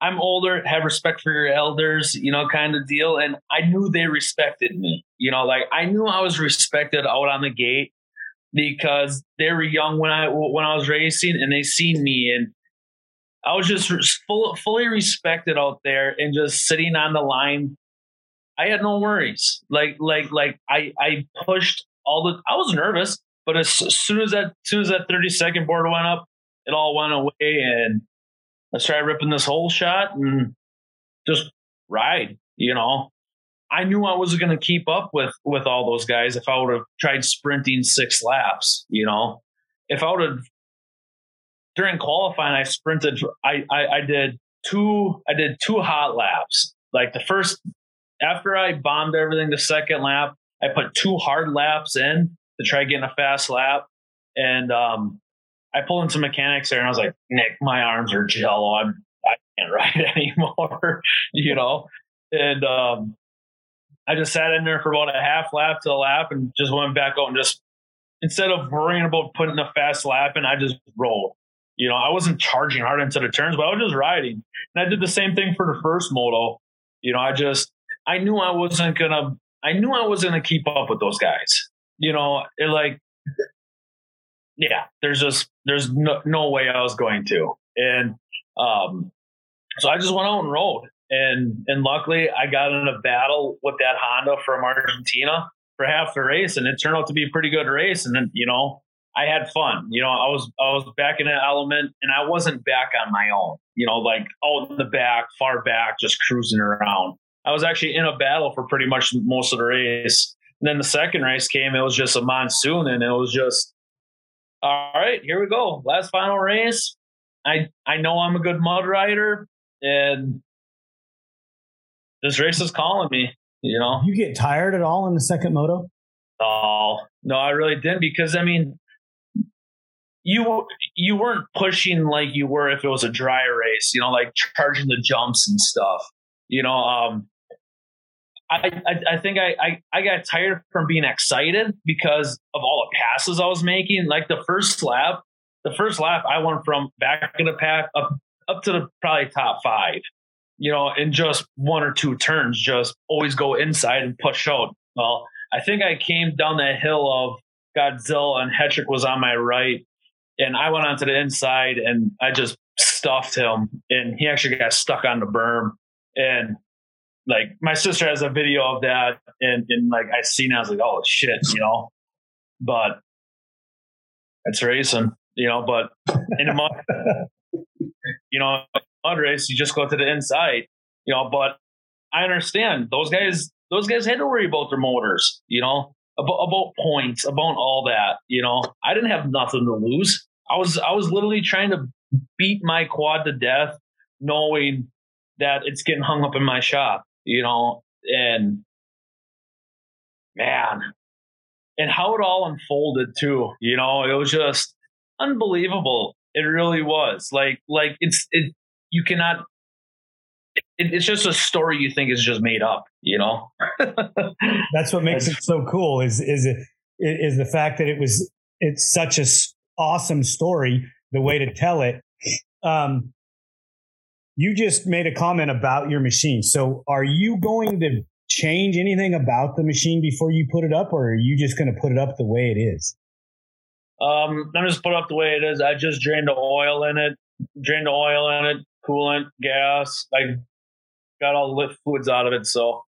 I'm older, have respect for your elders, you know, kind of deal. And I knew they respected me. You know, like I knew I was respected out on the gate because they were young when I when I was racing and they seen me and I was just full, fully respected out there and just sitting on the line. I had no worries. Like like like I I pushed all the. I was nervous, but as, soon as that as soon as that thirty second board went up, it all went away and I started ripping this hole shot and just ride. You know, I knew I wasn't going to keep up with with all those guys if I would have tried sprinting six laps. You know, if I would have during qualifying, I sprinted. I, I I did two. I did two hot laps. Like the first after I bombed everything, the second lap, I put two hard laps in to try getting a fast lap, and um, I pulled in some mechanics there, and I was like, Nick, my arms are jello. I'm I can't [laughs] ride anymore. [laughs] you know, and um, I just sat in there for about a half lap to a lap and just went back out and just instead of worrying about putting a fast lap in, I just rolled. You know, I wasn't charging hard into the turns, but I was just riding. And I did the same thing for the first moto. You know, I just I knew I wasn't gonna I knew I wasn't gonna keep up with those guys. You know, it like yeah, there's just there's no, no way I was going to. And um so I just went out and rode. And and luckily I got in a battle with that Honda from Argentina for half the race and it turned out to be a pretty good race. And then, you know, I had fun. You know, I was I was back in an element and I wasn't back on my own. You know, like out in the back, far back, just cruising around. I was actually in a battle for pretty much most of the race. And then the second race came, it was just a monsoon and it was just all right, here we go. Last final race. I I know I'm a good mud rider and this race is calling me, you know. You get tired at all in the second moto? Oh, no, I really didn't because I mean you you weren't pushing like you were if it was a dry race, you know, like charging the jumps and stuff. You know, um, I, I, I think I, I, I got tired from being excited because of all the passes I was making. Like the first lap, the first lap, I went from back in the pack up up to the probably top five. You know, in just one or two turns, just always go inside and push out. Well, I think I came down that hill of Godzilla and Hetrick was on my right and I went onto the inside and I just stuffed him, and he actually got stuck on the berm. And like my sister has a video of that, and and like I seen, it, I was like, oh shit, you know. But it's racing, you know. But in a mud, [laughs] you know, mud race, you just go to the inside, you know. But I understand those guys. Those guys had to worry about their motors, you know about, about points, about all that. You know, I didn't have nothing to lose. I was I was literally trying to beat my quad to death, knowing that it's getting hung up in my shop. You know, and man, and how it all unfolded too. You know, it was just unbelievable. It really was. Like like it's it. You cannot it, it's just a story you think is just made up, you know. [laughs] That's what makes it so cool. Is is it is the fact that it was it's such a awesome story. The way to tell it. Um, you just made a comment about your machine. So, are you going to change anything about the machine before you put it up, or are you just going to put it up the way it is? Um, I'm just put up the way it is. I just drained the oil in it, drained the oil in it, coolant, gas. I got all the fluids out of it. So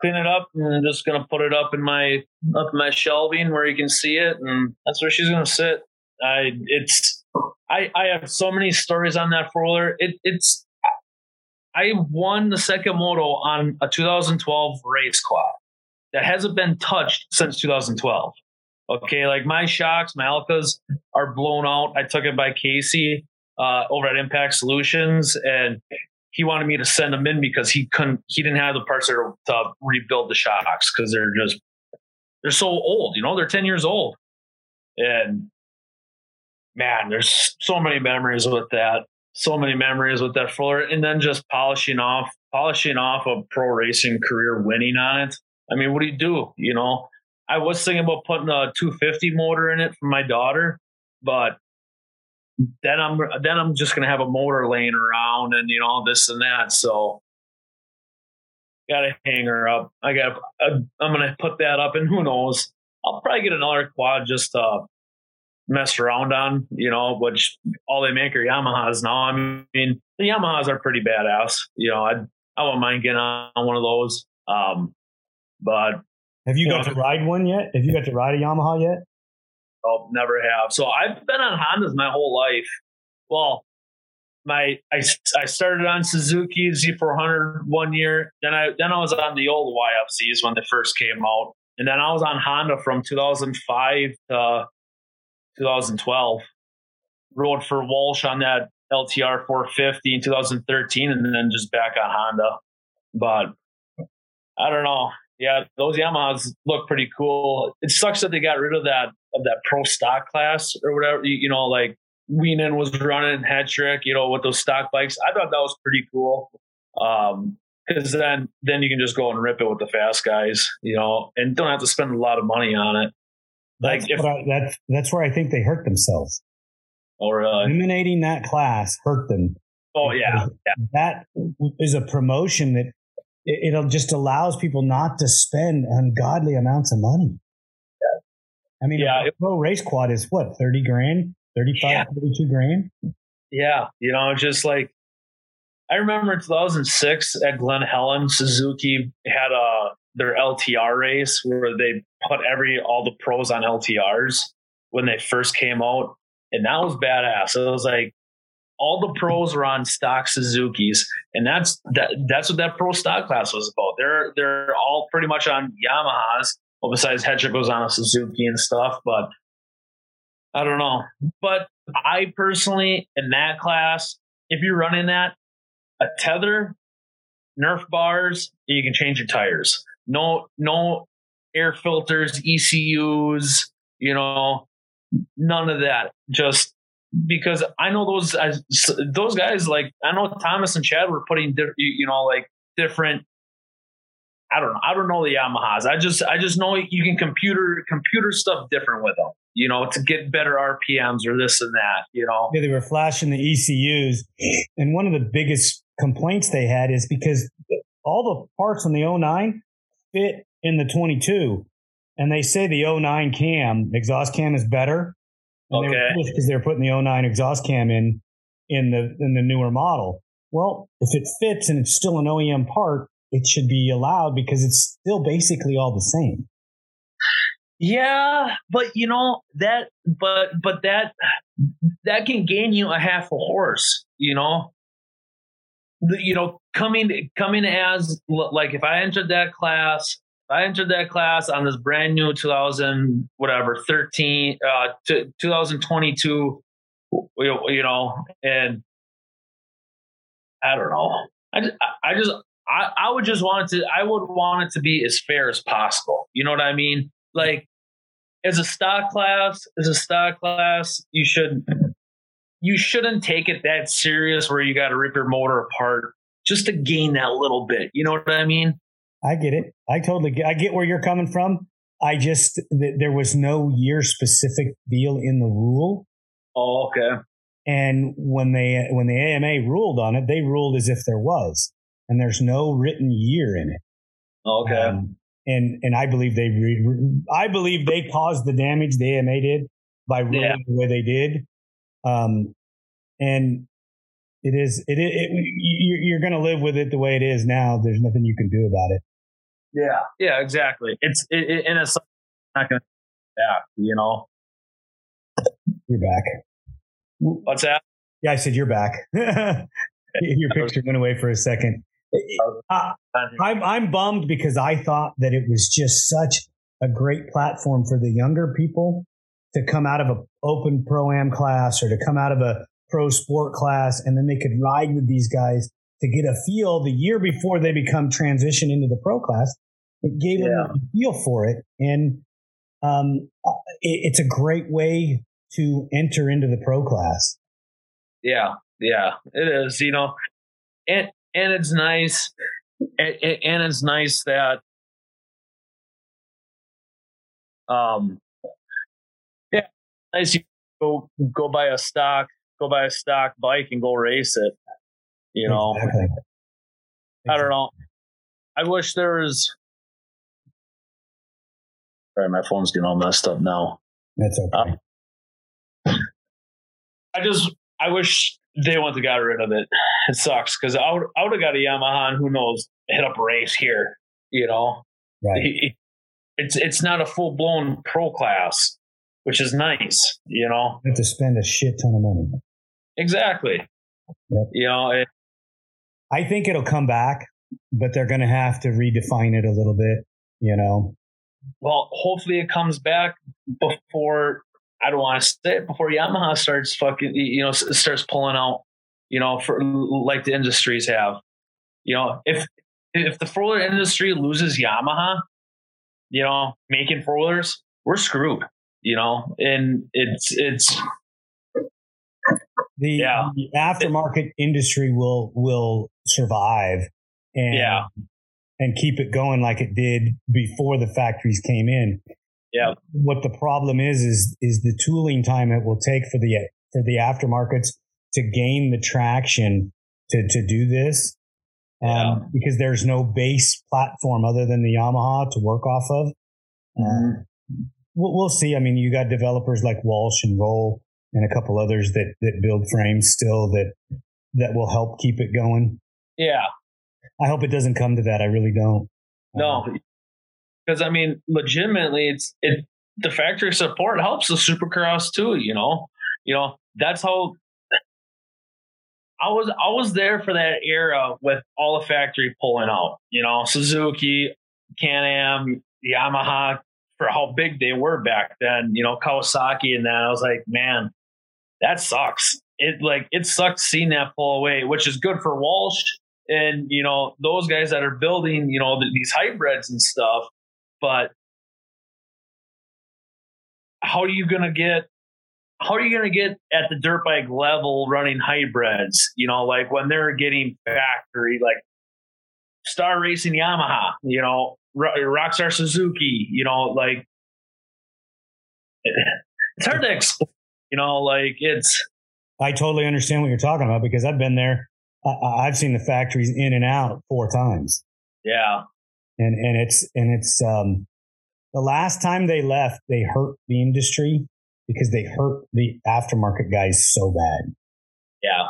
clean it up and I'm just gonna put it up in my up my shelving where you can see it, and that's where she's gonna sit. I it's I I have so many stories on that roller. It it's I won the second moto on a 2012 race quad that hasn't been touched since 2012. Okay, like my shocks, my Elkas are blown out. I took it by Casey uh, over at Impact Solutions, and he wanted me to send them in because he couldn't he didn't have the parts to, to rebuild the shocks because they're just they're so old you know they're 10 years old and man there's so many memories with that so many memories with that floor and then just polishing off polishing off a pro racing career winning on it i mean what do you do you know i was thinking about putting a 250 motor in it for my daughter but then I'm then I'm just gonna have a motor laying around and you know this and that. So got to hang her up. I got I'm gonna put that up, and who knows? I'll probably get another quad just to mess around on. You know, which all they make are Yamahas now. I mean, the Yamahas are pretty badass. You know, I I wouldn't mind getting on one of those. Um, but have you, you got know, to ride one yet? Have you got to ride a Yamaha yet? Oh, never have. So I've been on Hondas my whole life. Well, my I, I started on Suzuki Z400 one year. Then I then I was on the old YFZs when they first came out, and then I was on Honda from 2005 to 2012. Rode for Walsh on that LTR 450 in 2013, and then just back on Honda. But I don't know. Yeah, those Yamahas look pretty cool. It sucks that they got rid of that of that pro stock class or whatever. You, you know, like Wienen was running Hetrick, you know, with those stock bikes. I thought that was pretty cool. Um, because then then you can just go and rip it with the fast guys, you know, and don't have to spend a lot of money on it. Like That's, if I, that's that's where I think they hurt themselves. or uh, Eliminating that class hurt them. oh yeah, yeah, That is a promotion that it, it'll just allows people not to spend ungodly amounts of money. I mean, Yeah, a pro race quad is what, 30 grand, 35, Yeah. 32 grand? yeah. You know, just like I remember in 2006 at Glen Helen, Suzuki had a their LTR race where they put every all the pros on LTRs when they first came out, and that was badass. It was like all the pros were on stock Suzuki's, and that's that that's what that pro stock class was about. They're they're all pretty much on Yamahas. Well, besides Hetrick goes on a Suzuki and stuff, but I don't know. But I personally, in that class, if you're running that, a tether, Nerf bars, you can change your tires. No, no air filters, ECUs, you know, none of that. Just because I know those I, those guys like I know Thomas and Chad were putting di- you know like different. I don't know. I don't know the Yamahas. I just I just know you can computer computer stuff different with them. You know, to get better RPMs or this and that. You know. Yeah, they were flashing the ECUs. And one of the biggest complaints they had is because all the parts on the 09 fit in the 22. And they say the 09 cam, exhaust cam is better. And Okay. Because they are putting the 09 exhaust cam in in the in the newer model. Well, if it fits and it's still an OEM part, it should be allowed because it's still basically all the same. Yeah, but you know that, but but that that can gain you a half a horse. You know, you know coming coming as like if I entered that class, I entered that class on this brand new 2000 whatever 13 uh t- 2022, you know, and I don't know. I just, I just I, I would just want it to I would want it to be as fair as possible. You know what I mean? Like as a stock class, as a stock class, you should you shouldn't take it that serious where you got to rip your motor apart just to gain that little bit. You know what I mean? I get it. I totally get. I get where you're coming from. I just th- there was no year specific deal in the rule, Oh, okay. and when they when the AMA ruled on it, they ruled as if there was, and there's no written year in it. Okay. Um, and and I believe they re- I believe they caused the damage the AMA did by ruling Yeah. the way they did. Um, and it is it, it, it you- you're going to live with it the way it is now. There's nothing you can do about it. Yeah. Yeah. Exactly. It's it, it, and it's not going to back. You know You're back. what's that? Yeah, I said you're back. [laughs] Your picture went away for a second. Uh, I'm I'm bummed because I thought that it was just such a great platform for the younger people to come out of a open pro am class or to come out of a pro sport class, and then they could ride with these guys to get a feel the year before they become transition into the pro class. It gave Yeah. them a feel for it, and um, it, it's a great way to enter into the pro class. Yeah, yeah, it is. You know, and and it's nice, and, and it's nice that, um, yeah, nice you go go buy a stock, go buy a stock bike and go race it. You know, Exactly. I don't know. I wish there was. Sorry, my phone's getting all messed up now. That's okay. Um, I just I wish they wouldn't have got rid of it. It sucks because I would I would have got a Yamaha and who knows hit up a race here. You know, right. it's it's not a full blown pro class, which is nice. You know, You have to spend a shit ton of money. exactly. Yep. You know, it, I think it'll come back, but they're going to have to redefine it a little bit. You know, well, hopefully it comes back before. I don't want to say it before Yamaha starts fucking, you know, starts pulling out, you know, for like the industries have. You know, if if the four wheeler industry loses Yamaha, you know, making four wheelers, we're screwed. You know, and it's it's the, Yeah. the aftermarket industry will will survive and Yeah. and keep it going like it did before the factories came in. Yeah. What the problem is is is the tooling time it will take for the for the aftermarkets to gain the traction to to do this. Um, Yeah. because there's no base platform other than the Yamaha to work off of. Um, we'll, we'll see. I mean, you got developers like Walsh and Roll and a couple others that that build frames still that that will help keep it going. Yeah. I hope it doesn't come to that. I really don't. No, uh, because I mean, legitimately, it's it. The factory support helps the Supercross too. You know, you know that's how. I was I was there for that era with all the factory pulling out. You know, Suzuki, Can Am, Yamaha, for how big they were back then. You know, Kawasaki and that. I was like, man, that sucks. It like it sucks seeing that pull away, which is good for Walsh and you know those guys that are building you know th- these hybrids and stuff but how are you to get how are you going to get at the dirt bike level running hybrids you know like when they're getting factory like star racing yamaha you know Ro- rockstar suzuki you know like [laughs] it's hard to explain [laughs] you know like it's I totally understand what you're talking about because I've been there. I, I've seen the factories in and out four times, yeah and and it's and it's um, the last time they left, they hurt the industry because they hurt the aftermarket guys so bad. yeah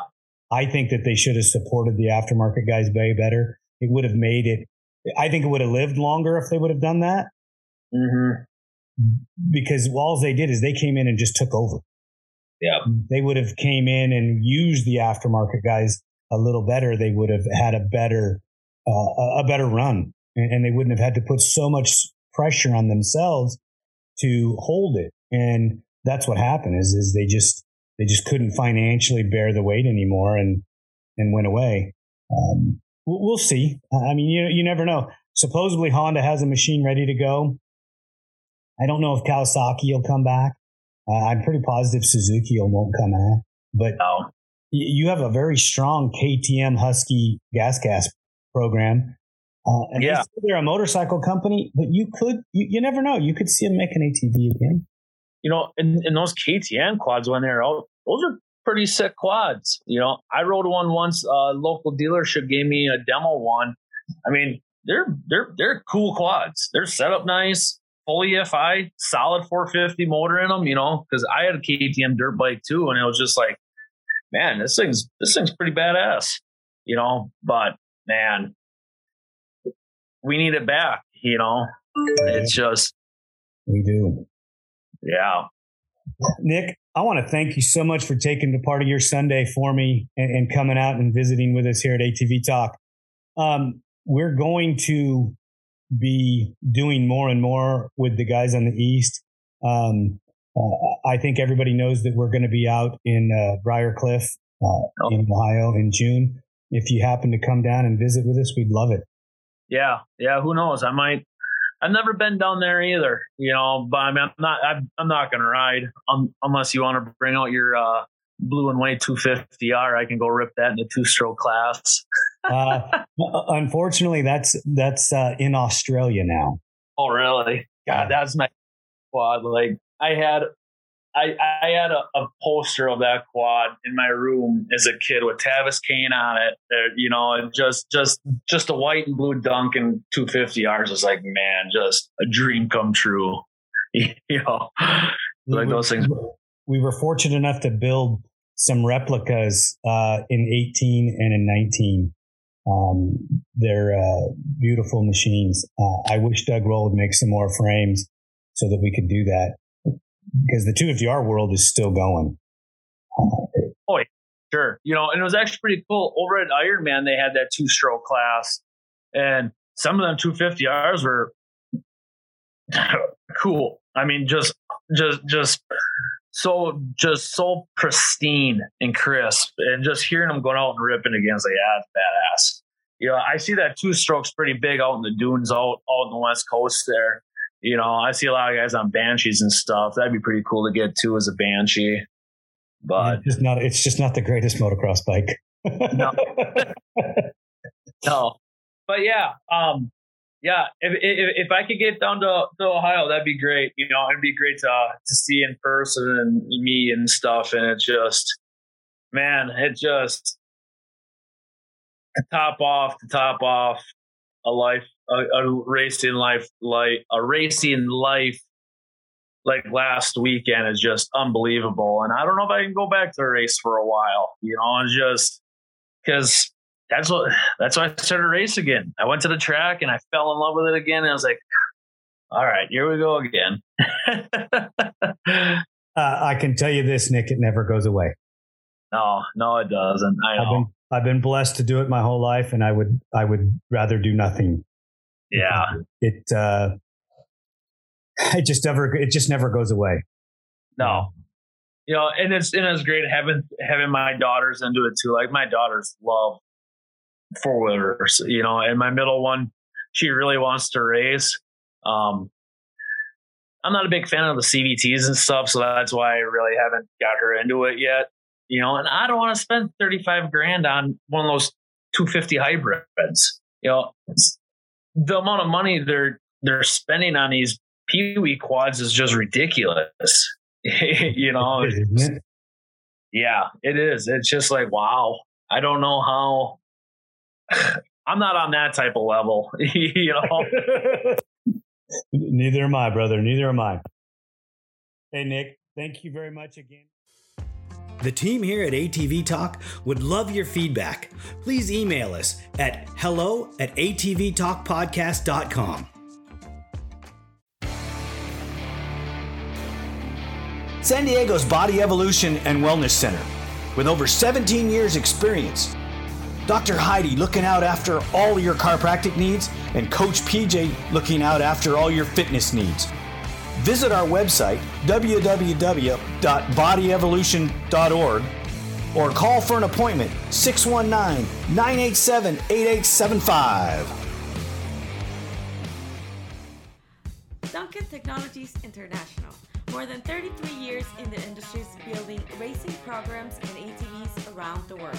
I think that they should have supported the aftermarket guys way better. It would have made it. I think it would have lived longer if they would have done that hmm because all they did is they came in and just took over. Yeah they would have came in and used the aftermarket guys a little better. They would have had a better uh, a- better run, and, and they wouldn't have had to put so much pressure on themselves to hold it. And that's what happened is is they just they just couldn't financially bear the weight anymore, and and went away. Um, we'll, we'll see. I mean, you you never know. Supposedly Honda has a machine ready to go. I don't know if Kawasaki will come back. Uh, I'm pretty positive Suzuki won't come out, but no you have a very strong KTM Husky gas gas program. Uh, and Yeah. they're a motorcycle company, but you could, you, you never know. You could see them make an ATV again. you know, and, and those KTM quads when they're out, those are pretty sick quads. You know, I rode one once. Uh, local dealership gave me a demo one. I mean, they're they're they're cool quads. They're set up nice, fully EFI, solid 450 motor in them. You know, because I had a KTM dirt bike too, and it was just like, man, this thing's this thing's pretty badass. You know, but man, we need it back. You know, it's just We do. yeah. Nick, I want to thank you so much for taking the part of your Sunday for me and, and coming out and visiting with us here at ATV Talk. Um, we're going to be doing more and more with the guys on the East. Um, uh, I think everybody knows that we're going to be out in uh, Briarcliff uh, in Ohio in June. If you happen to come down and visit with us, we'd love it. Yeah, yeah. Who knows? I might. I've never been down there either, you know. But I mean, I'm not. I'm, I'm not going to ride um, unless you want to bring out your uh, blue and white 250R. I can go rip that in a two-stroke class. [laughs] Uh, unfortunately, that's that's uh, in Australia now. Oh, really? God, that's my quad. Like I had, I I had a, a poster of that quad in my room as a kid with Tavis Kane on it. Uh, you know, just just just a white and blue Duncan 250Rs was like, man, just a dream come true. [laughs] you know, like those things. we were fortunate enough to build some replicas uh, in 18 and in 19. Um, they're uh, beautiful machines. Uh, I wish Doug Roll would make some more frames so that we could do that because the 250R world is still going. Uh, Sure. You know, and it was actually pretty cool. Over at Iron Man, they had that two stroke class, and some of them 250Rs were [laughs] cool. I mean, just, just, just so, just so pristine and crisp, and just hearing them going out and ripping against, like, yeah, it's badass. You know, I see that two strokes pretty big out in the dunes, out out in the west coast there. You know, I see a lot of guys on banshees and stuff. That'd be pretty cool to get to as a banshee. But it's just not. It's just not the greatest motocross bike. No. [laughs] no, but yeah, um, yeah, if, if, if I could get down to, to Ohio, that'd be great. You know, it'd be great to to see in person and me and stuff. And it just, man, it just to top off, to top off a life, a, a racing life, like a racing life, like last weekend is just unbelievable. And I don't know if I can go back to the race for a while. You know, and just because that's what that's why I started race again. I went to the track and I fell in love with it again. And I was like, all right, here we go again. [laughs] uh, I can tell you this, Nick, it never goes away. No, no, it doesn't. I know. I've been, I've been blessed to do it my whole life, and I would I would rather do nothing. Yeah, it uh, it just never it just never goes away. No, you know, and it's and it's great having having my daughters into it too. Like my daughters love four wheelers, you know, and my middle one, she really wants to race. Um, I'm not a big fan of the CVTs and stuff, so that's why I really haven't got her into it yet. You know, and I don't want to spend 35 grand on one of those 250 hybrids. You know, the amount of money they're they're spending on these Pee Wee quads is just ridiculous. [laughs] you know, [laughs] yeah, it is. It's just like wow. I don't know how [laughs] I'm not on that type of level, [laughs] you know. [laughs] Neither am I, brother. Neither am I. Hey, Nick, thank you very much again. The team here at ATV Talk would love your feedback. Please email us at hello at atvtalkpodcast.com. San Diego's Body Evolution and Wellness Center. With over 17 years' experience, Dr. Heidi looking out after all your chiropractic needs, and Coach PJ looking out after all your fitness needs. Visit our website, www.bodyevolution.org, or call for an appointment 619 987 8875. Duncan Technologies International. More than 33 years in the industry building racing programs and ATVs around the world.